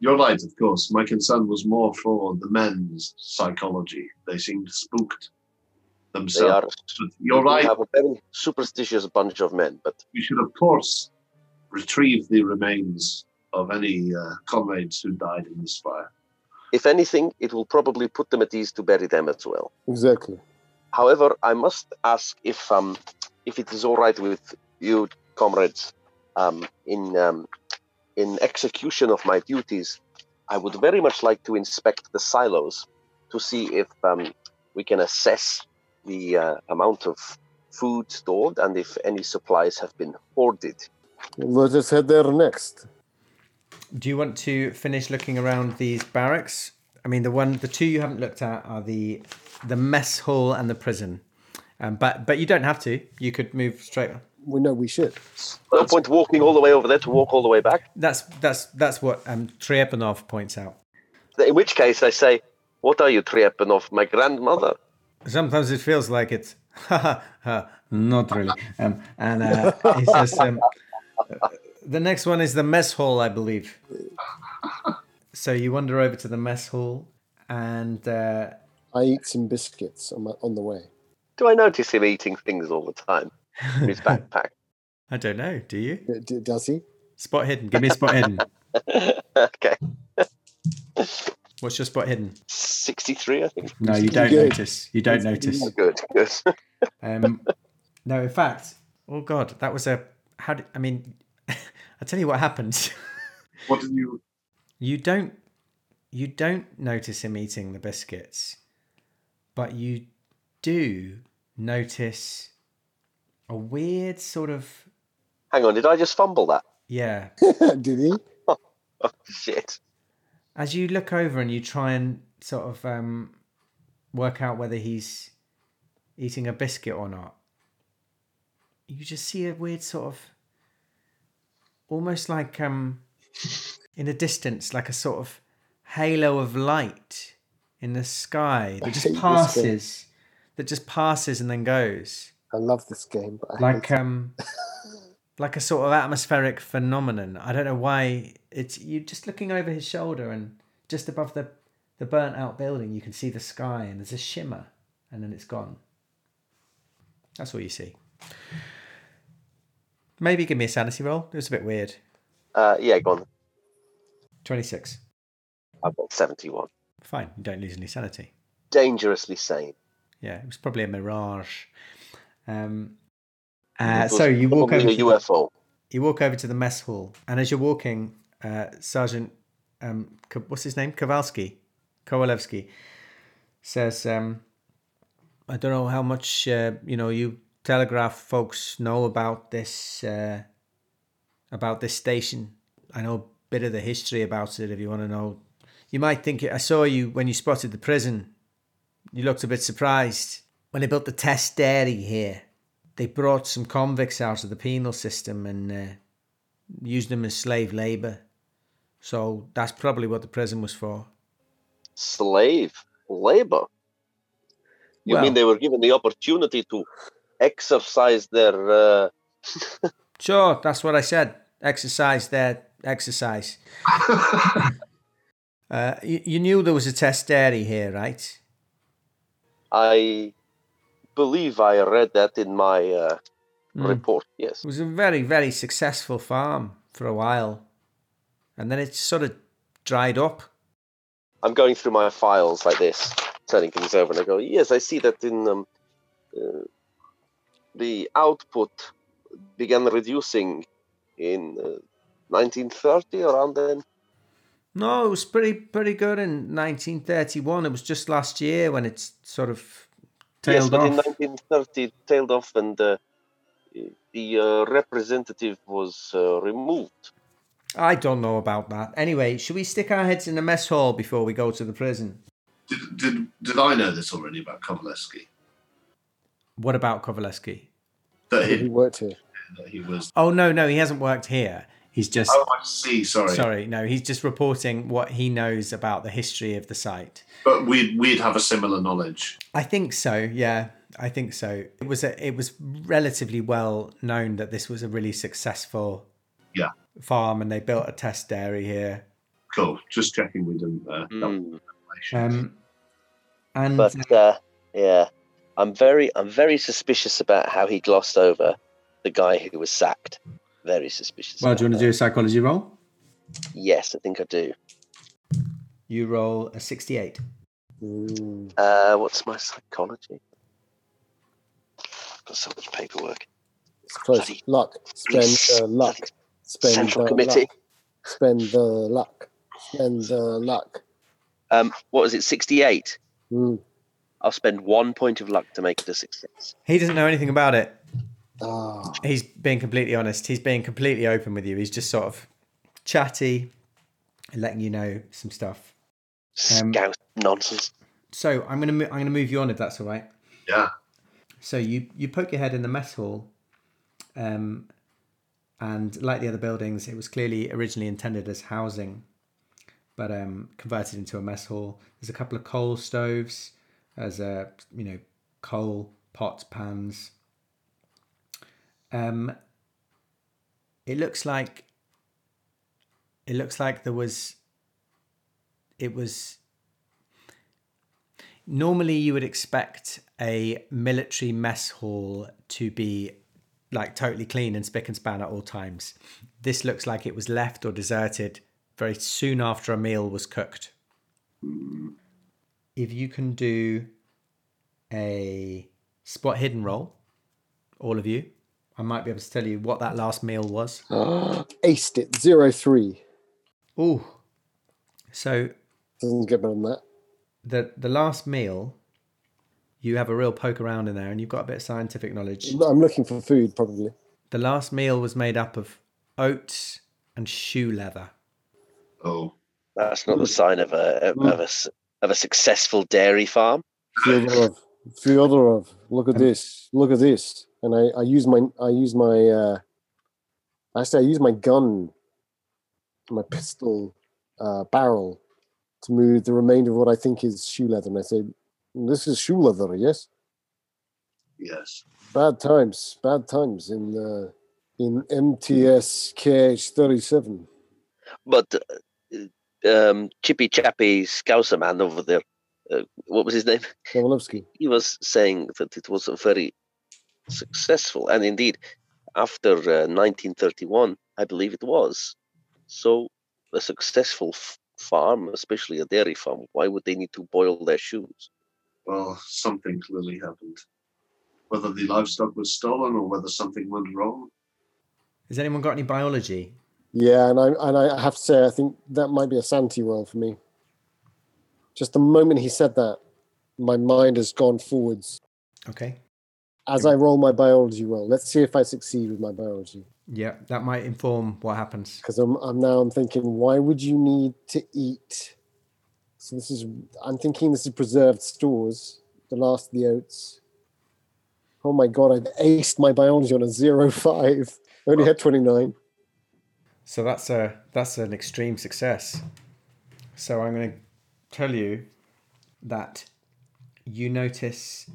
You're right, of course. My concern was more for the men's psychology. They seemed spooked themselves. They are. You're right. we have a very superstitious bunch of men, but We should, of course, retrieve the remains of any uh, comrades who died in this fire. If anything, it will probably put them at ease to bury them as well. exactly. However, I must ask if um, if it is all right with you, comrades, um, in um, in execution of my duties, I would very much like to inspect the silos to see if um, we can assess the uh, amount of food stored and if any supplies have been hoarded. Let us head there next. Do you want to finish looking around these barracks? I mean, the one, the two you haven't looked at are the the mess hall and the prison. Um, but but you don't have to. You could move straight. On. We know we should. No point walking all the way over there to walk all the way back. That's that's that's what um, Trepanov points out. In which case, I say, "What are you, Trepanov, my grandmother?" Sometimes it feels like it. Ha ha ha. Not really. Um, and uh, he says, um, the next one is the mess hall, I believe. So you wander over to the mess hall, and uh, I eat some biscuits on, my, on the way. Do I notice him eating things all the time in his backpack? I don't know. Do you D- d- does he? spot hidden? Give me a spot hidden. okay, What's your spot hidden? sixty-three, I think. No, you don't Good. notice. You don't notice. Good, good. Um, no, in fact, oh god, that was a. How did I mean? I tell you what happened. What did you? you don't, you don't notice him eating the biscuits, but you do notice a weird sort of Hang on, did I just fumble that? yeah. Did he? Oh shit! As you look over and you try and sort of um, work out whether he's eating a biscuit or not, you just see a weird sort of almost like um in the distance like a sort of halo of light in the sky that just hate this game. passes that just passes and then goes. I love this game, like um like a sort of atmospheric phenomenon. I don't know why it's you just looking over his shoulder and just above the the burnt out building you can see the sky and there's a shimmer and then it's gone. That's all you see maybe give me a sanity roll it was a bit weird Uh, yeah, go on. 26 I've got seventy-one. fine you don't lose any sanity Dangerously sane. yeah it was probably a mirage um uh, so you walk over a to the- UFO. you walk over to the mess hall, and as you're walking, uh, Sergeant, um, what's his name, Kowalski, Kowalewski, says, um, "I don't know how much uh, you know you telegraph folks know about this uh, about this station. I know a bit of the history about it. If you want to know, you might think I saw you when you spotted the prison. You looked a bit surprised when they built the test dairy here." they brought some convicts out of the penal system and uh, used them as slave labor. So that's probably what the prison was for. Slave labor. You Well- mean they were given the opportunity to exercise their? Uh... Sure, that's what I said. Exercise there, exercise. uh, you, you knew there was a test dairy here, right? I believe I read that in my uh, Mm. report. Yes. It was a very, very successful farm for a while. And then it sort of dried up. I'm going through my files like this, turning things over, and I go, yes, I see that in um, uh, the output began reducing in uh, 1930 around then. No, it was pretty pretty good in 1931. It was just last year when it's sort of yes, tailed but off. in 1930 it tailed off, and uh, the uh, representative was uh, removed. I don't know about that. Anyway, should we stick our heads in the mess hall before we go to the prison? Did, did, did I know this already about Kovalevsky? What about Kovalevsky? That He he, worked here. that he was. Oh no, no, he hasn't worked here. He's just Oh, I see. Sorry. sorry, no, he's just reporting what he knows about the history of the site. But we'd we'd have a similar knowledge. I think so. Yeah, I think so. It was a, it was relatively well known that this was a really successful Yeah. farm, and they built a test dairy here. Cool. Just checking we didn't. Uh, Mm. Um, and But uh, yeah, I'm very, I'm very suspicious about how he glossed over the guy who was sacked. Very suspicious. well, do you about want to do a psychology roll? Yes, I think I do. You roll a sixty-eight. Mm. Uh, what's my psychology? Got so much paperwork. It's close. Bloody- Luck. Spend uh, luck. Spend Central the Committee. luck. Spend the luck. Spend the luck. Um, what was it? Sixty-eight. Mm. I'll spend one point of luck to make it a success. He doesn't know anything about it. Ah, He's being completely honest. He's being completely open with you. He's just sort of chatty, and letting you know some stuff. Um, Scout nonsense. So I'm gonna mo- I'm gonna move you on if that's all right. yeah. So you you poke your head in the mess hall, um, and like the other buildings, it was clearly originally intended as housing, but um, converted into a mess hall. There's a couple of coal stoves, there's a you know coal pots, pans. Um, it looks like it looks like there was it was normally you would expect a military mess hall to be like totally clean and spick and span at all times. This looks like it was left or deserted very soon after a meal was cooked. If you can do a spot hidden roll, all of you, I might be able to tell you what that last meal was. aced it. Zero three. Ooh. So Doesn't get better than that. the the last meal, you have a real poke around in there, and you've got a bit of scientific knowledge. I'm looking for food, probably. The last meal was made up of oats and shoe leather. Oh. That's not the sign of a of a mm. s- of a successful dairy farm. Fyodorov, Fyodorov, look at this. Look at this. And I, I use my, I use my, uh, actually, I use my gun, my pistol uh, barrel to move the remainder of what I think is shoe leather. And I say, this is shoe leather, yes? Yes. Bad times, bad times in, uh, in MTS KH37. But uh, um, Chippy Chappy Scouser man over there, uh, what was his name? Kovalevsky. He was saying that it was a very successful, and indeed, after uh, 1931, I believe it was. So, a successful f- farm, especially a dairy farm, why would they need to boil their shoes? Well, something clearly happened. Whether the livestock was stolen or whether something went wrong. Has anyone got any biology? Yeah, and I and I have to say, I think that might be a sanity roll for me. Just the moment he said that, my mind has gone forwards. Okay. As I roll my biology roll, let's see if I succeed with my biology. Yeah, that might inform what happens. Because I'm, I'm now I'm thinking, why would you need to eat? So this is I'm thinking this is preserved stores. The last of the oats. Oh my god, I've aced my biology on a zero five. I only had twenty nine. So that's a that's an extreme success. So I'm going to tell you that you notice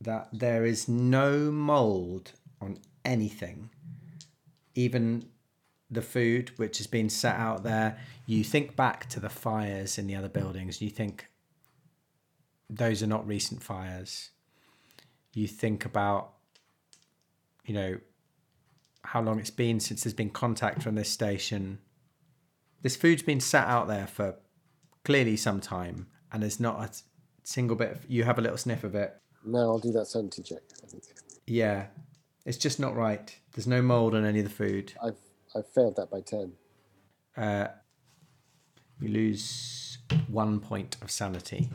that there is no mold on anything, even the food which has been set out there. You think back to the fires in the other buildings. You think those are not recent fires. you think about, you know, how long it's been since there's been contact from this station. This food's been sat out there for clearly some time, and there's not a single bit. Of, you have a little sniff of it. No, I'll do that sanity check. I think Yeah, it's just not right. There's no mold on any of the food. I've I've failed that by ten. Uh, you lose one point of sanity.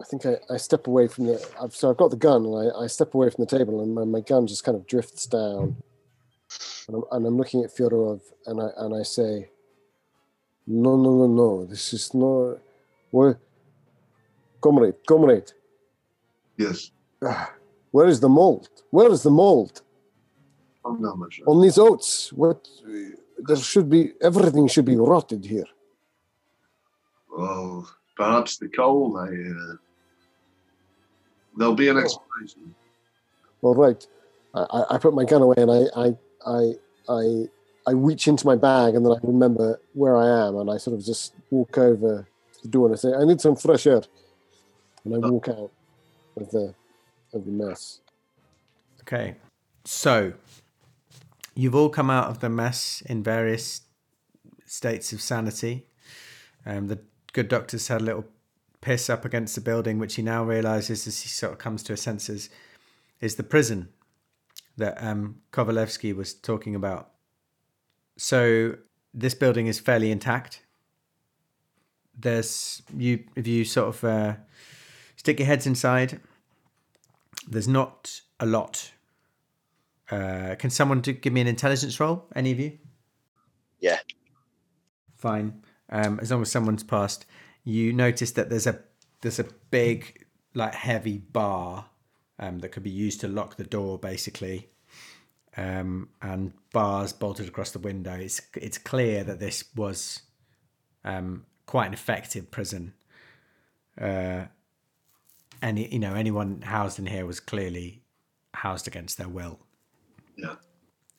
I think I, I step away from the. I've, so I've got the gun, and I, I step away from the table, and my, my gun just kind of drifts down. And I'm, and I'm looking at Fyodorov, and I and I say, "No, no, no, no. This is not. Where, comrade, comrade. Yes. ah, Where is the mold? Where is the mold Oh, no, on these oats? What? There should be everything should be rotted here. Well, perhaps the coal. I, uh, there'll be an explanation. All right. I, I, I put my gun away and I, I, I, I, I reach into my bag and then I remember where I am and I sort of just walk over to the door and I say, I need some fresh air. And I walk out of the, of the mess. Okay, so you've all come out of the mess in various states of sanity. Um, the good doctor's had a little piss up against the building, which he now realizes as he sort of comes to his senses is the prison that um, Kovalevsky was talking about. So this building is fairly intact. There's you if you sort of uh, stick your heads inside. There's not a lot. Uh, can someone do, give me an intelligence roll? Any of you? Yeah. Fine. Um, as long as someone's passed, you notice that there's a there's a big like heavy bar um, that could be used to lock the door, basically, um, and bars bolted across the window. It's it's clear that this was um, quite an effective prison. Uh, any you know anyone housed in here was clearly housed against their will Yeah.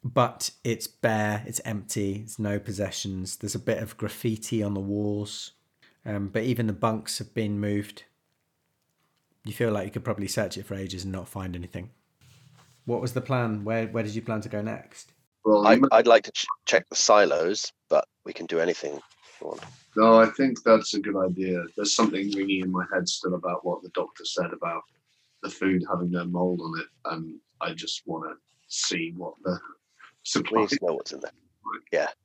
but it's bare, it's empty, it's no possessions. There's a bit of graffiti on the walls, um, but even the bunks have been moved. You feel like you could probably search it for ages and not find anything. What was the plan? Where where did you plan to go next? Well, I, I'd like to ch- check the silos, but we can do anything. if want. No, I think that's a good idea. There's something ringing in my head still about what the doctor said about the food having no mold on it, and I just want to see what the supply. Please know what's in there.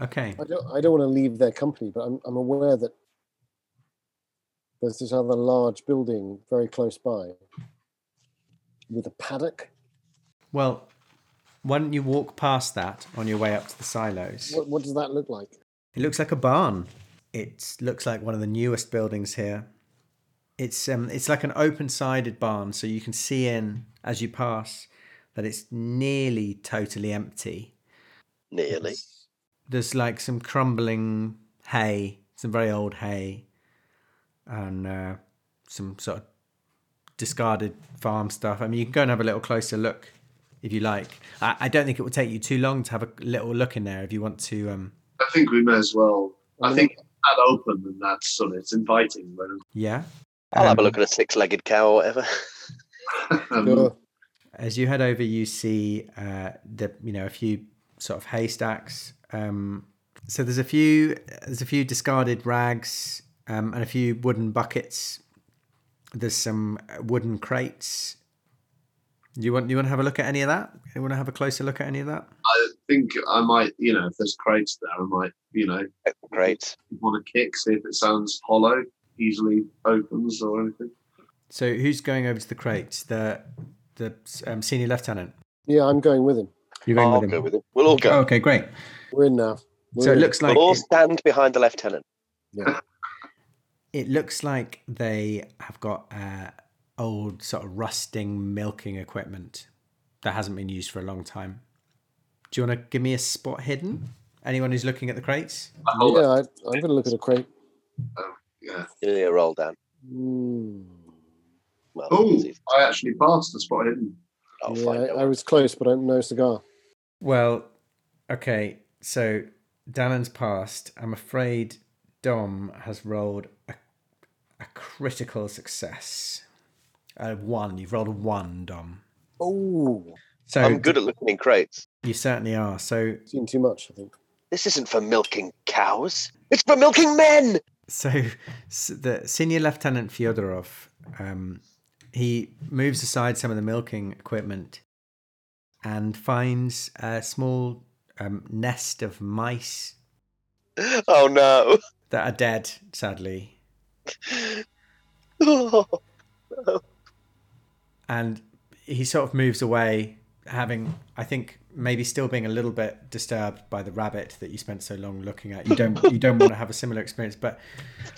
Okay. I don't, I don't want to leave their company, but I'm, I'm aware that there's this other large building very close by with a paddock. Well, why don't you walk past that on your way up to the silos? What, what does that look like? It looks like a barn. It looks like one of the newest buildings here. It's um it's like an open-sided barn, so you can see in as you pass that it's nearly totally empty. Nearly. There's like some crumbling hay, some very old hay, and uh, some sort of discarded farm stuff. I mean, you can go and have a little closer look if you like. I, I don't think it will take you too long to have a little look in there if you want to. Um, I think we may as well. I think that open and that's sort of it's inviting. But yeah. I'll have a Um, look at a six-legged cow or whatever. um, Sure. as you head over, you see uh, the you know a few sort of haystacks. Um, so there's a few there's a few discarded rags um, and a few wooden buckets. There's some wooden crates. You want you want to have a look at any of that? You want to have a closer look at any of that? I think I might, you know, if there's crates there, I might, you know, Great. want to kick, see if it sounds hollow, easily opens or anything. So who's going over to the crates? The the um, senior lieutenant. Yeah, I'm going with him. You're I'll go with it. We'll all go. Oh, okay, great. We're in now. We're So it looks like we'll all stand behind the lieutenant. Yeah. it looks like they have got uh, old sort of rusting milking equipment that hasn't been used for a long time. Do you want to give me a spot hidden? Anyone who's looking at the crates? I yeah, I, I'm going to look at a crate. yeah. Give me a roll down. Mm. Well, Oh. I actually passed the spot hidden. I'll yeah, I. I was close, but I no cigar. Well, okay. So Danann's passed. I'm afraid Dom has rolled a, a critical success. Uh, one. You've rolled a one, Dom. Oh, So I'm good at looking in crates. You certainly are. So seen too much, I think. This isn't for milking cows. It's for milking men. So, s the senior lieutenant Fyodorov, um, he moves aside some of the milking equipment and finds a small um, nest of mice Oh no. that are dead. Sadly, Oh, and he sort of moves away, having, I think, maybe still being a little bit disturbed by the rabbit that you spent so long looking at. You don't, you don't want to have a similar experience, but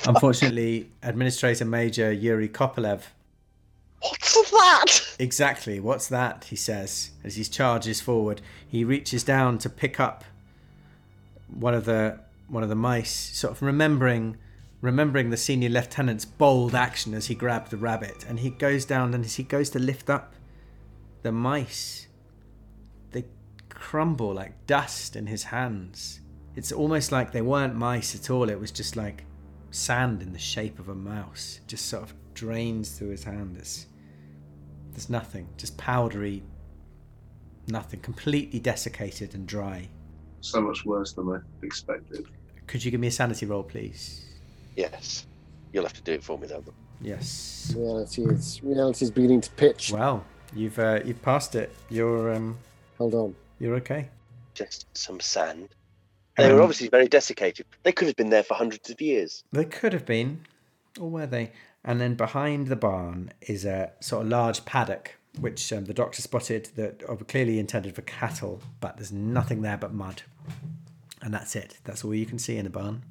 unfortunately, Administrator Major Yuri Kopelev What's that? Exactly. What's that? He says as he charges forward. He reaches down to pick up one of the one of the mice, sort of remembering remembering the senior lieutenant's bold action as he grabbed the rabbit, and he goes down and as he goes to lift up the mice, they crumble like dust in his hands. It's almost like they weren't mice at all. It was just like sand in the shape of a mouse. Just sort of drains through his hand. It's, there's nothing, just powdery, nothing, completely desiccated and dry. So much worse than I expected. Could you give me a sanity roll, please? Yes. You'll have to do it for me, though. Yes. Reality is reality is beginning to pitch. Well, you've uh, you've passed it. You're um Hold on. you're okay. Just some sand. They were Um, obviously very desiccated. They could have been there for hundreds of years. They could have been, or were they? And then behind the barn is a sort of large paddock, which um, the doctor spotted that are clearly intended for cattle, but there's nothing there but mud. And that's it. That's all you can see in the barn.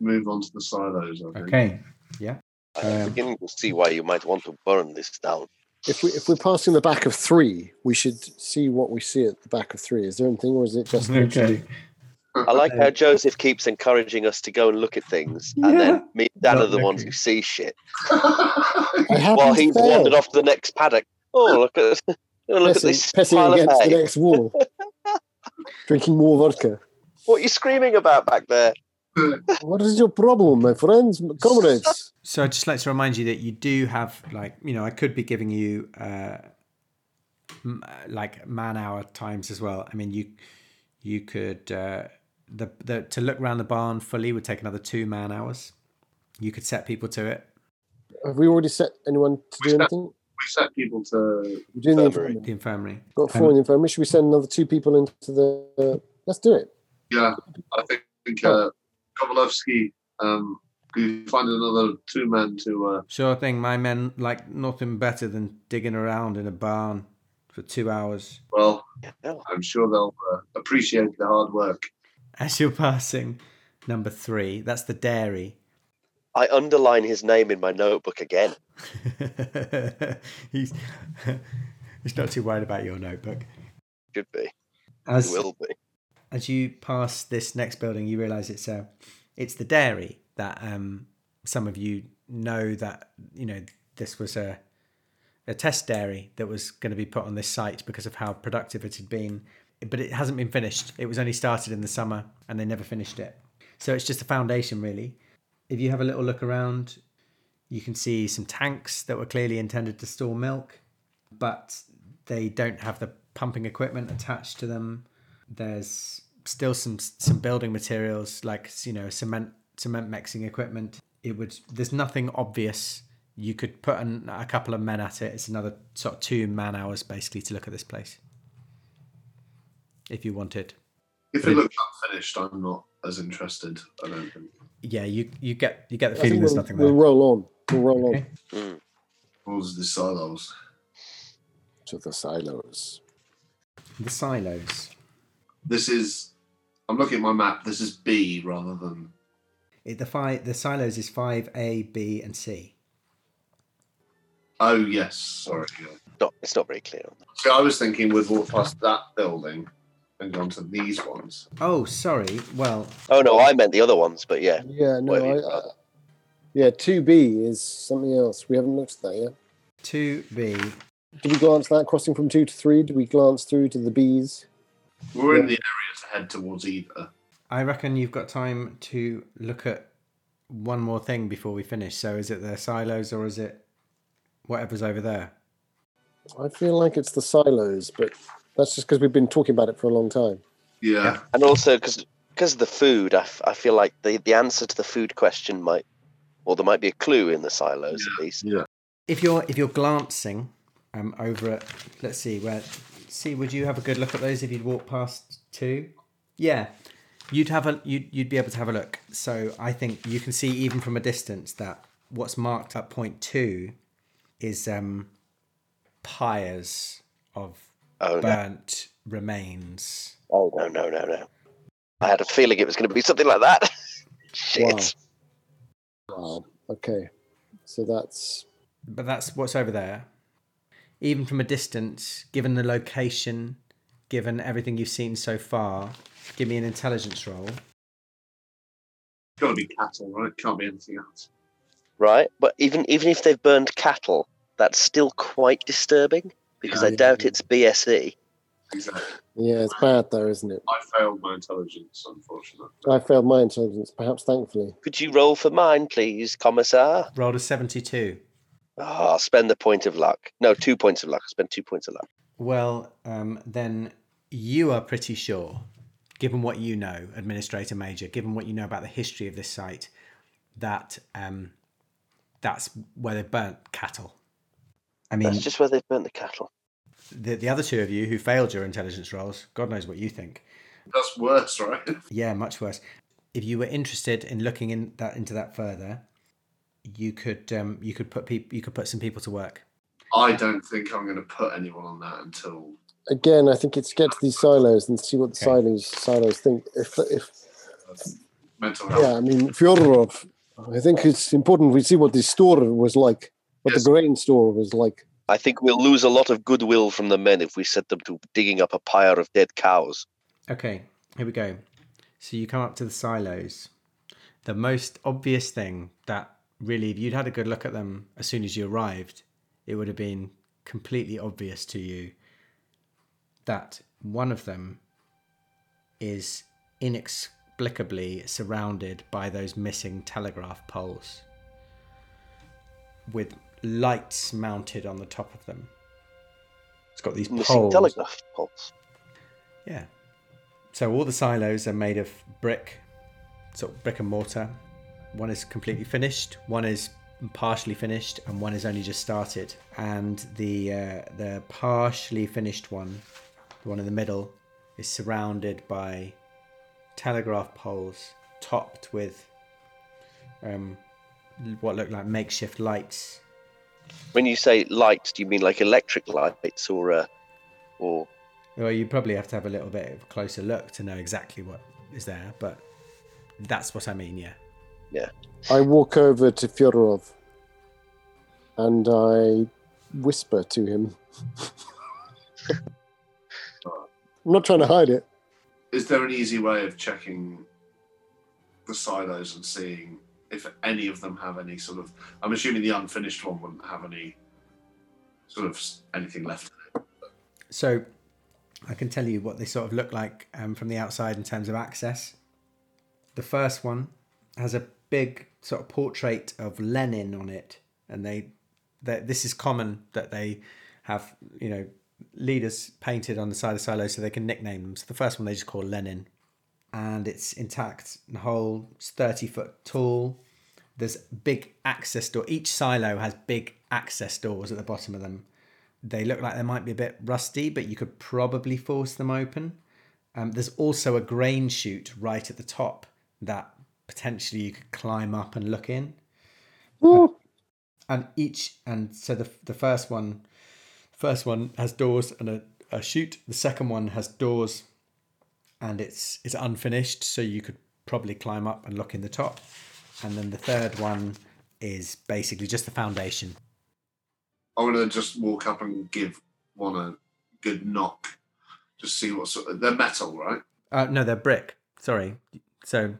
Move on to the silos. I think. Okay. Yeah. I'm Um, beginning to see why you might want to burn this down. If we if we're passing the back of three, we should see what we see at the back of three. Is there anything, or is it just literally- I like how Joseph keeps encouraging us to go and look at things, and then me and Dan Not are the ones who see shit, while he's failed. wandered off to the next paddock. Oh, look at oh, look at this pissing pile of against the next wall, drinking more vodka. What are you screaming about back there? What is your problem, my friends, comrades? So I'd just like to remind you that you do have like you know I could be giving you uh, m- like man hour times as well. I mean you you could uh, the the to look around the barn fully would take another two man hours. You could set people to it. Have we already set anyone to do Set- anything? We set people to. We're doing the Infirmary. infirmary. The infirmary. Got four in the infirmary. Should we send another two people into the? Uh, let's do it. Yeah, I think uh, Kovalevsky. Um, we find another two men to. Uh, Sure thing. My men like nothing better than digging around in a barn for two hours. well, I'm sure they'll uh, appreciate the hard work. As you're passing number three, that's the dairy. I underline his name in my notebook again. he's he's not too worried about your notebook. Should be. As Will be. as you pass this next building, you realise it's a it's the dairy that um some of you know that you know this was a a test dairy that was going to be put on this site because of how productive it had been, but it hasn't been finished. It was only started in the summer and they never finished it. So it's just a foundation, really. If you have a little look around, you can see some tanks that were clearly intended to store milk, but they don't have the pumping equipment attached to them. There's still some some building materials like you know cement cement mixing equipment. It would there's nothing obvious. You could put an, a couple of men at it. It's another sort of two man hours basically to look at this place. If you want it. If it looks unfinished, I'm not as interested. I don't think. yeah, you you get you get the I feeling there's we'll, nothing we'll there. roll on. We'll roll Okay. Mm. Towards the silos. to the silos. The silos. This is. I'm looking at my map. This is B rather than. It, the five the silos is five A, B, and C. Oh yes, sorry. Not, it's not very clear. on that. See, I was thinking we'd walk past that building and gone to these ones. Oh, sorry. Well, Oh no, I meant the other ones, but yeah. Yeah, no, I, you'd uh, I, yeah. Two B is something else. We haven't looked at that yet. two B. Did we glance that crossing from two to three? Did we glance through to the Bs? We're in the area to head towards either. I reckon you've got time to look at one more thing before we finish. So is it the silos or is it whatever's over there. I feel like it's the silos, but that's just because we've been talking about it for a long time. Yeah. And also because because of the food, I, f- I feel like the, the answer to the food question might, or there might be a clue in the silos at least. Yeah. If you're if you're glancing um, over at, let's see where, see, would you have a good look at those if you'd walk past two? Yeah, you'd have a you'd you'd be able to have a look. So I think you can see even from a distance that what's marked at point two is um pyres of Oh no! burnt remains. Oh no! No! No! No! I had a feeling it was going to be something like that. Shit. Wow. Okay. So that's But that's what's over there. Even from a distance, given the location, given everything you've seen so far, give me an intelligence roll. Got to be cattle, right? Can't be anything else. Right, but even even if they've burned cattle, that's still quite disturbing because Yeah. I doubt it's BSE. Exactly. yeah, it's bad though, isn't it? I failed my intelligence, unfortunately. I failed my intelligence, perhaps thankfully. Could you roll for mine, please, Commissar? Rolled a 72. Oh, I'll spend the point of luck. No, two points of luck. I'll spend two points of luck. Well, um, then you are pretty sure, given what you know, Administrator Major, given what you know about the history of this site, that um, that's where they burnt cattle. I mean, That's just where they've burnt the cattle. The, the other two of you who failed your intelligence roles, God knows what you think. That's worse, right? Yeah, much worse. If you were interested in looking in that into that further, you could um, you could put people you could put some people to work. I don't think I'm going to put anyone on that until. Again, I think it's get to these silos and see what the Okay. silos silos think. If if mental health. yeah, I mean Fyodorov, I think it's important we see what the store was like, what Yes. the grain store was like. I think we'll lose a lot of goodwill from the men if we set them to digging up a pyre of dead cows. Okay, here we go. So you come up to the silos. The most obvious thing that really, if you'd had a good look at them as soon as you arrived, it would have been completely obvious to you that one of them is inexplicably surrounded by those missing telegraph poles with lights mounted on the top of them. It's got these Missing poles. telegraph poles. Yeah. So all the silos are made of brick, sort of brick and mortar. One is completely finished, one is partially finished, and one is only just started. And the uh, the partially finished one, the one in the middle, is surrounded by telegraph poles topped with um, what look like makeshift lights. When you say lights, do you mean like electric lights or, uh, or Well, you probably have to have a little bit of a closer look to know exactly what is there, but that's what I mean. Yeah. Yeah. I walk over to Fyodorov and I whisper to him. I'm not trying to hide it. Is there an easy way of checking the silos and seeing if any of them have any sort of? I'm assuming the unfinished one wouldn't have any sort of anything left. So I can tell you what they sort of look like um, from the outside in terms of access. The first one has a big sort of portrait of Lenin on it, and they, they this is common that they have you know leaders painted on the side of silos so they can nickname them. So the first one they just call Lenin, and it's intact and whole. It's thirty foot tall. There's big access door. Each silo has big access doors at the bottom of them they look like they might be a bit rusty, but you could probably force them open. Um, there's also a grain chute right at the top that potentially you could climb up and look in. Woo. And each, and so the the first one, first one has doors and a, a chute. The second one has doors, and it's it's unfinished, so you could probably climb up and look in the top. And then the third one is basically just the foundation. I want to just walk up and give one a good knock, just see what sort. Of, they're metal, right? Uh, no, they're brick. Sorry. So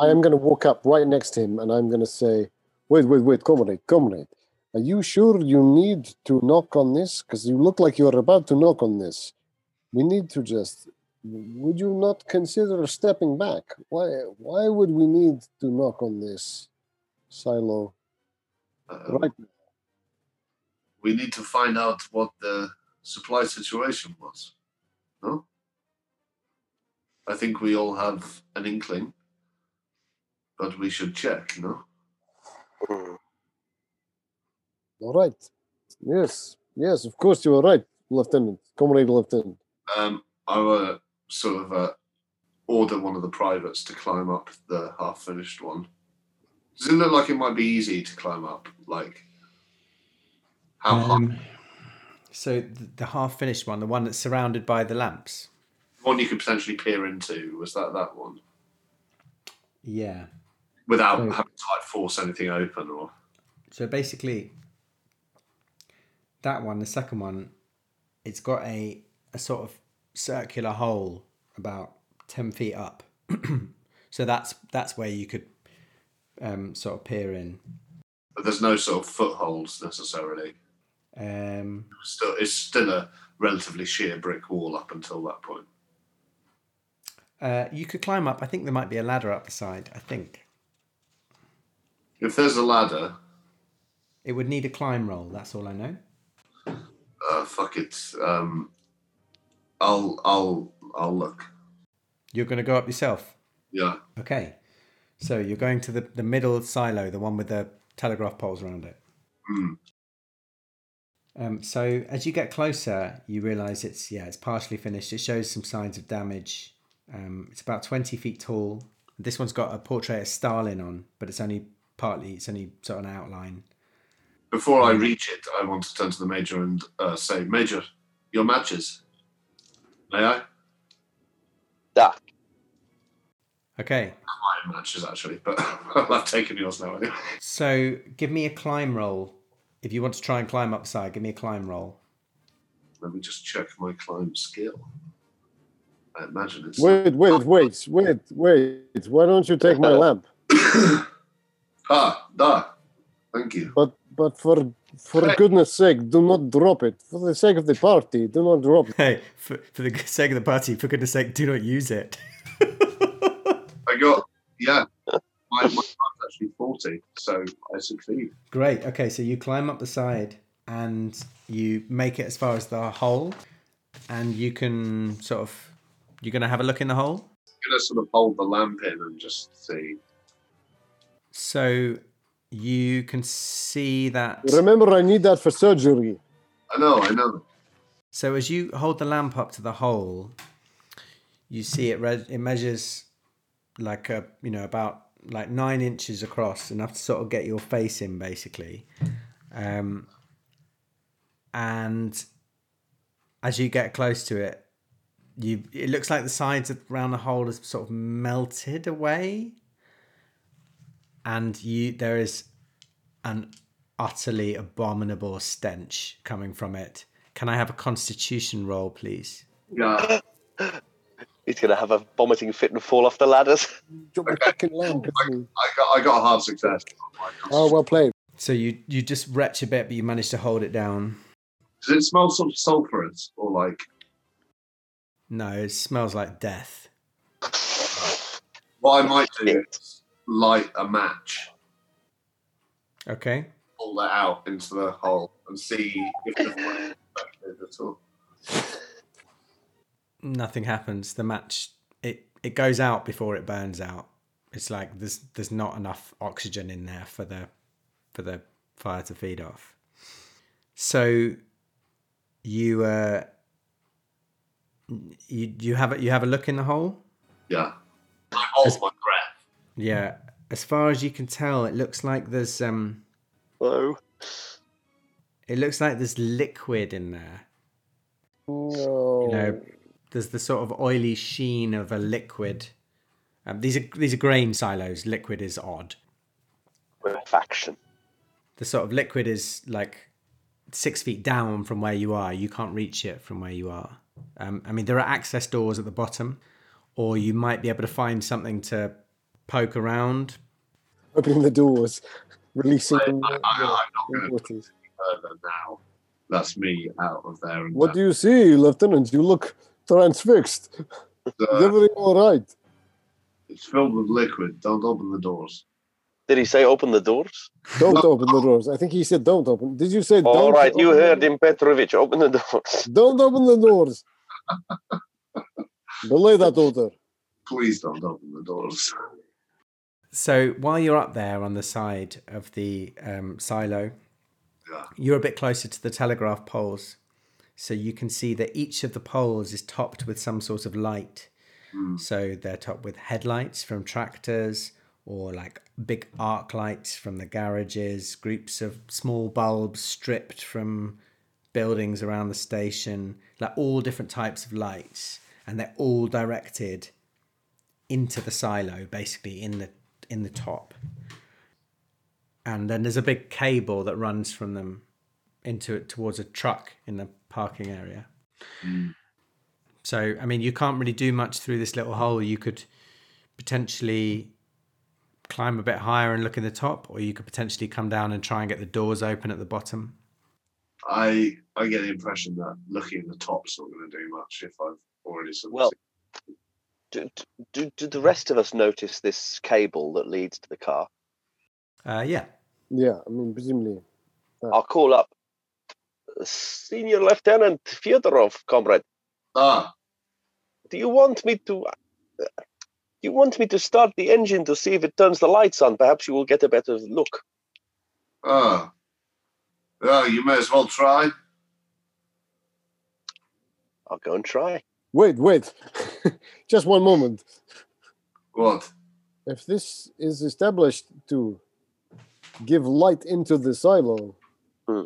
I am going to walk up right next to him and I'm going to say, wait, wait, wait, comrade, comrade. Are you sure you need to knock on this? Because you look like you're about to knock on this. We need to just. Would you not consider stepping back? Why? Why would we need to knock on this silo Um, right now? we need to find out what the supply situation was. No? I think we all have an inkling, but we should check, no? Mm. All right. Yes. Yes, of course you are right, Lieutenant. Comrade Lieutenant. Um, I will sort of uh, order one of the privates to climb up the half finished one. Does it look like it might be easy to climb up? Like, how high? Um, so the, the half finished one, the one that's surrounded by the lamps. One you could potentially peer into, was that that one? Yeah. Without So- having to like force anything open or. So basically, that one, the second one, it's got a, a sort of circular hole about ten feet up. so that's that's where you could um, sort of peer in. But there's no sort of footholds necessarily. Um, Still, it's still a relatively sheer brick wall up until that point. uh, you could climb up. I think there might be a ladder up the side. I think If there's a ladder, it would need a climb roll. That's all I know. uh, fuck it. Um, I'll, I'll, I'll look. You're going to go up yourself. Yeah. Okay. So you're going to the, the middle silo, the one with the telegraph poles around it. Mm. Um, so as you get closer, you realise it's yeah, it's partially finished. It shows some signs of damage. Um, it's about twenty feet tall. This one's got a portrait of Stalin on, but it's only partly. It's only sort of an outline. Before I reach it, I want to turn to the major and uh, say, Major, your matches. May I? Ah, Okay. My matches, actually, but I've taken yours now anyway. So give me a climb roll. If you want to try and climb upside, give me a climb roll. Let me just check my climb skill. I imagine it's. Wait, wait, wait, wait, wait. Why don't you take my lamp? ah, da. Thank you. But but for for goodness sake, do not drop it. For the sake of the party, do not drop it. Hey, for, for the sake of the party, for goodness sake, do not use it. I got, yeah. My, my time's actually 40, so I succeed. Great. Okay, so you climb up the side and you make it as far as the hole, and you can sort of you're gonna have a look in the hole. I'm going to sort of hold the lamp in and just see. So you can see that. Remember, I need that for surgery. I know, I know. So as you hold the lamp up to the hole, you see it. Re- it measures like a you know about like nine inches across, enough to sort of get your face in, basically. Um, and as you get close to it, you it looks like the sides around the hole has sort of melted away, and you there is an utterly abominable stench coming from it. Can I have a constitution roll, please? Yeah. he's gonna have a vomiting fit and fall off the ladders. Drop my fucking lamp. isn't? I got, I got a hard success. Oh, oh, well played. So you you just retch a bit, but you manage to hold it down. Does it smell sort of sulphurous or like? No, it smells like death. What I might do is light a match, Okay. pull that out into the hole, and see if the at all. Nothing happens. The match it it goes out before it burns out. It's like there's there's not enough oxygen in there for the for the fire to feed off. So you uh you you have a, you have a look in the hole. Yeah. I hold my. Yeah, as far as you can tell, it looks like there's um Oh, it looks like there's liquid in there. No. You know, there's the sort of oily sheen of a liquid. Um, these are these are grain silos. Liquid is odd. faction. The sort of liquid is like six feet down from where you are. You can't reach it from where you are. Um, I mean, there are access doors at the bottom, or you might be able to find something to poke around. Opening the doors, releasing I, I, I, I'm not going to further now. That's me out of there. And What do you see, Lieutenant? You look transfixed. Uh, everything all right? it's filled with liquid. Don't open the doors. Did he say open the doors? Don't open the doors. I think he said don't open. Did you say don't? All right, you open the heard him, Petrovich. Open the doors. Don't open the doors. Belay that order. Please don't open the doors. So while you're up there on the side of the um, silo, Yeah. you're a bit closer to the telegraph poles. So you can see that each of the poles is topped with some sort of light. So they're topped with headlights from tractors or like big arc lights from the garages, groups of small bulbs stripped from buildings around the station, like all different types of lights. And they're all directed into the silo, basically in the in the top. And then there's a big cable that runs from them into it towards a truck in the parking area. So I mean, you can't really do much through this little hole. You could potentially climb a bit higher and look in the top, or you could potentially come down and try and get the doors open at the bottom. I I get the impression that looking at the top's not going to do much if I've already sort of Well- seen- Do, do, do the rest of us notice this cable that leads to the car? Uh, yeah. Yeah, I mean, presumably. I'll call up Senior Lieutenant Fyodorov, comrade. ah Do you want me to? uh, You want me to start the engine to see if it turns the lights on? Perhaps you will get a better look. ah yeah you may as well try. I'll go and try. Wait, wait. Just one moment. What? If this is established to give light into the silo, Hmm.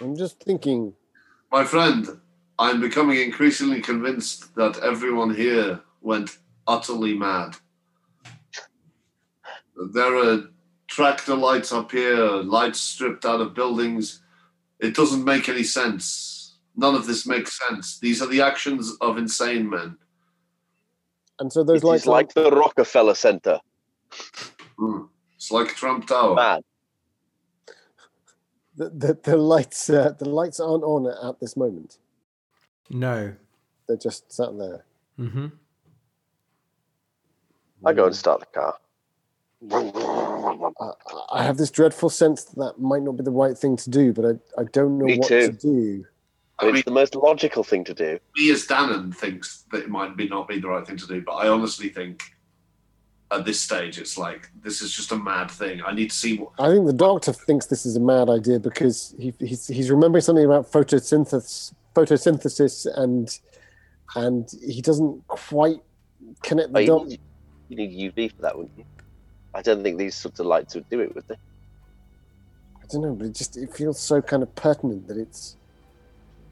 I'm just thinking. My friend, I'm becoming increasingly convinced that everyone here went utterly mad. There are tractor lights up here, lights stripped out of buildings. It doesn't make any sense. None of this makes sense. These are the actions of insane men. And so there's It lights is like the Rockefeller Center. Hmm. It's like Trump Tower. Mad. the, the, the lights uh, the lights aren't on at this moment. No. They're just sat there. Mm-hmm. I go and start the car. I, I have this dreadful sense that that might not be the right thing to do, but I, I don't know Me what too. to do. I mean, It's the most logical thing to do. me as Danann thinks that it might be not be the right thing to do, but I honestly think at this stage it's like this is just a mad thing. I need to see what. I think the doctor thinks this is a mad idea because he, he's he's remembering something about photosynthesis photosynthesis and and he doesn't quite connect Oh, the you, dots. need, you need UV for that, wouldn't you? I don't think these sorts of lights would do it, would they? I don't know, but it just it feels so kind of pertinent that it's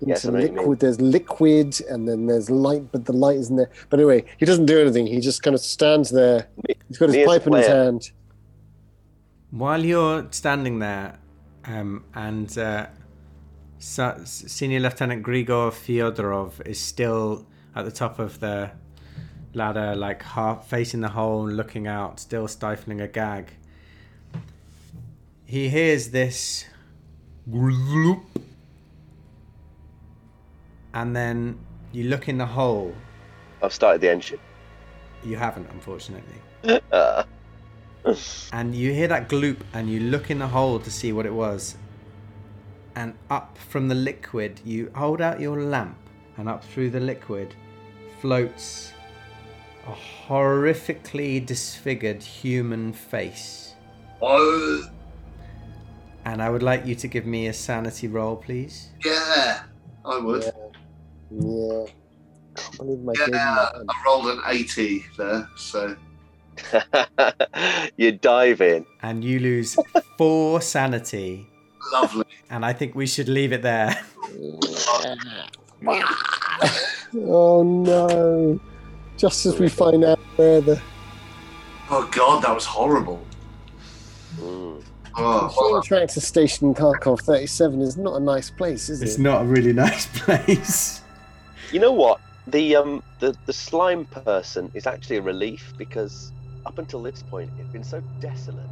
Yes, into I know what you mean. liquid. There's liquid and then there's light, but the light isn't there. But anyway, he doesn't do anything. He just kind of stands there. He's got his me as a pipe in his hand. While you're standing there, um, and uh, Senior Lieutenant Grigor Fyodorov is still at the top of the ladder, like half facing the hole, and looking out, still stifling a gag. He hears this, gloop, and then you look in the hole. I've started the engine. You haven't, unfortunately. Uh, and you hear that gloop and you look in the hole to see what it was and up from the liquid you hold out your lamp and up through the liquid floats a horrifically disfigured human face Oh, and i would like you to give me a sanity roll please yeah, I would. Yeah. Yeah. Can't believe my game. Yeah, I rolled an 80 there, so you dive in. and you lose four sanity lovely. and i think we should leave it there Oh no! Just as we find out where the Oh god, that was horrible. Mm. Oh, machine well, tractor station Kharkov 37 is not a nice place, is it's it? not a really nice place You know what? The um the, the slime person is actually a relief because up until this point it's been so desolate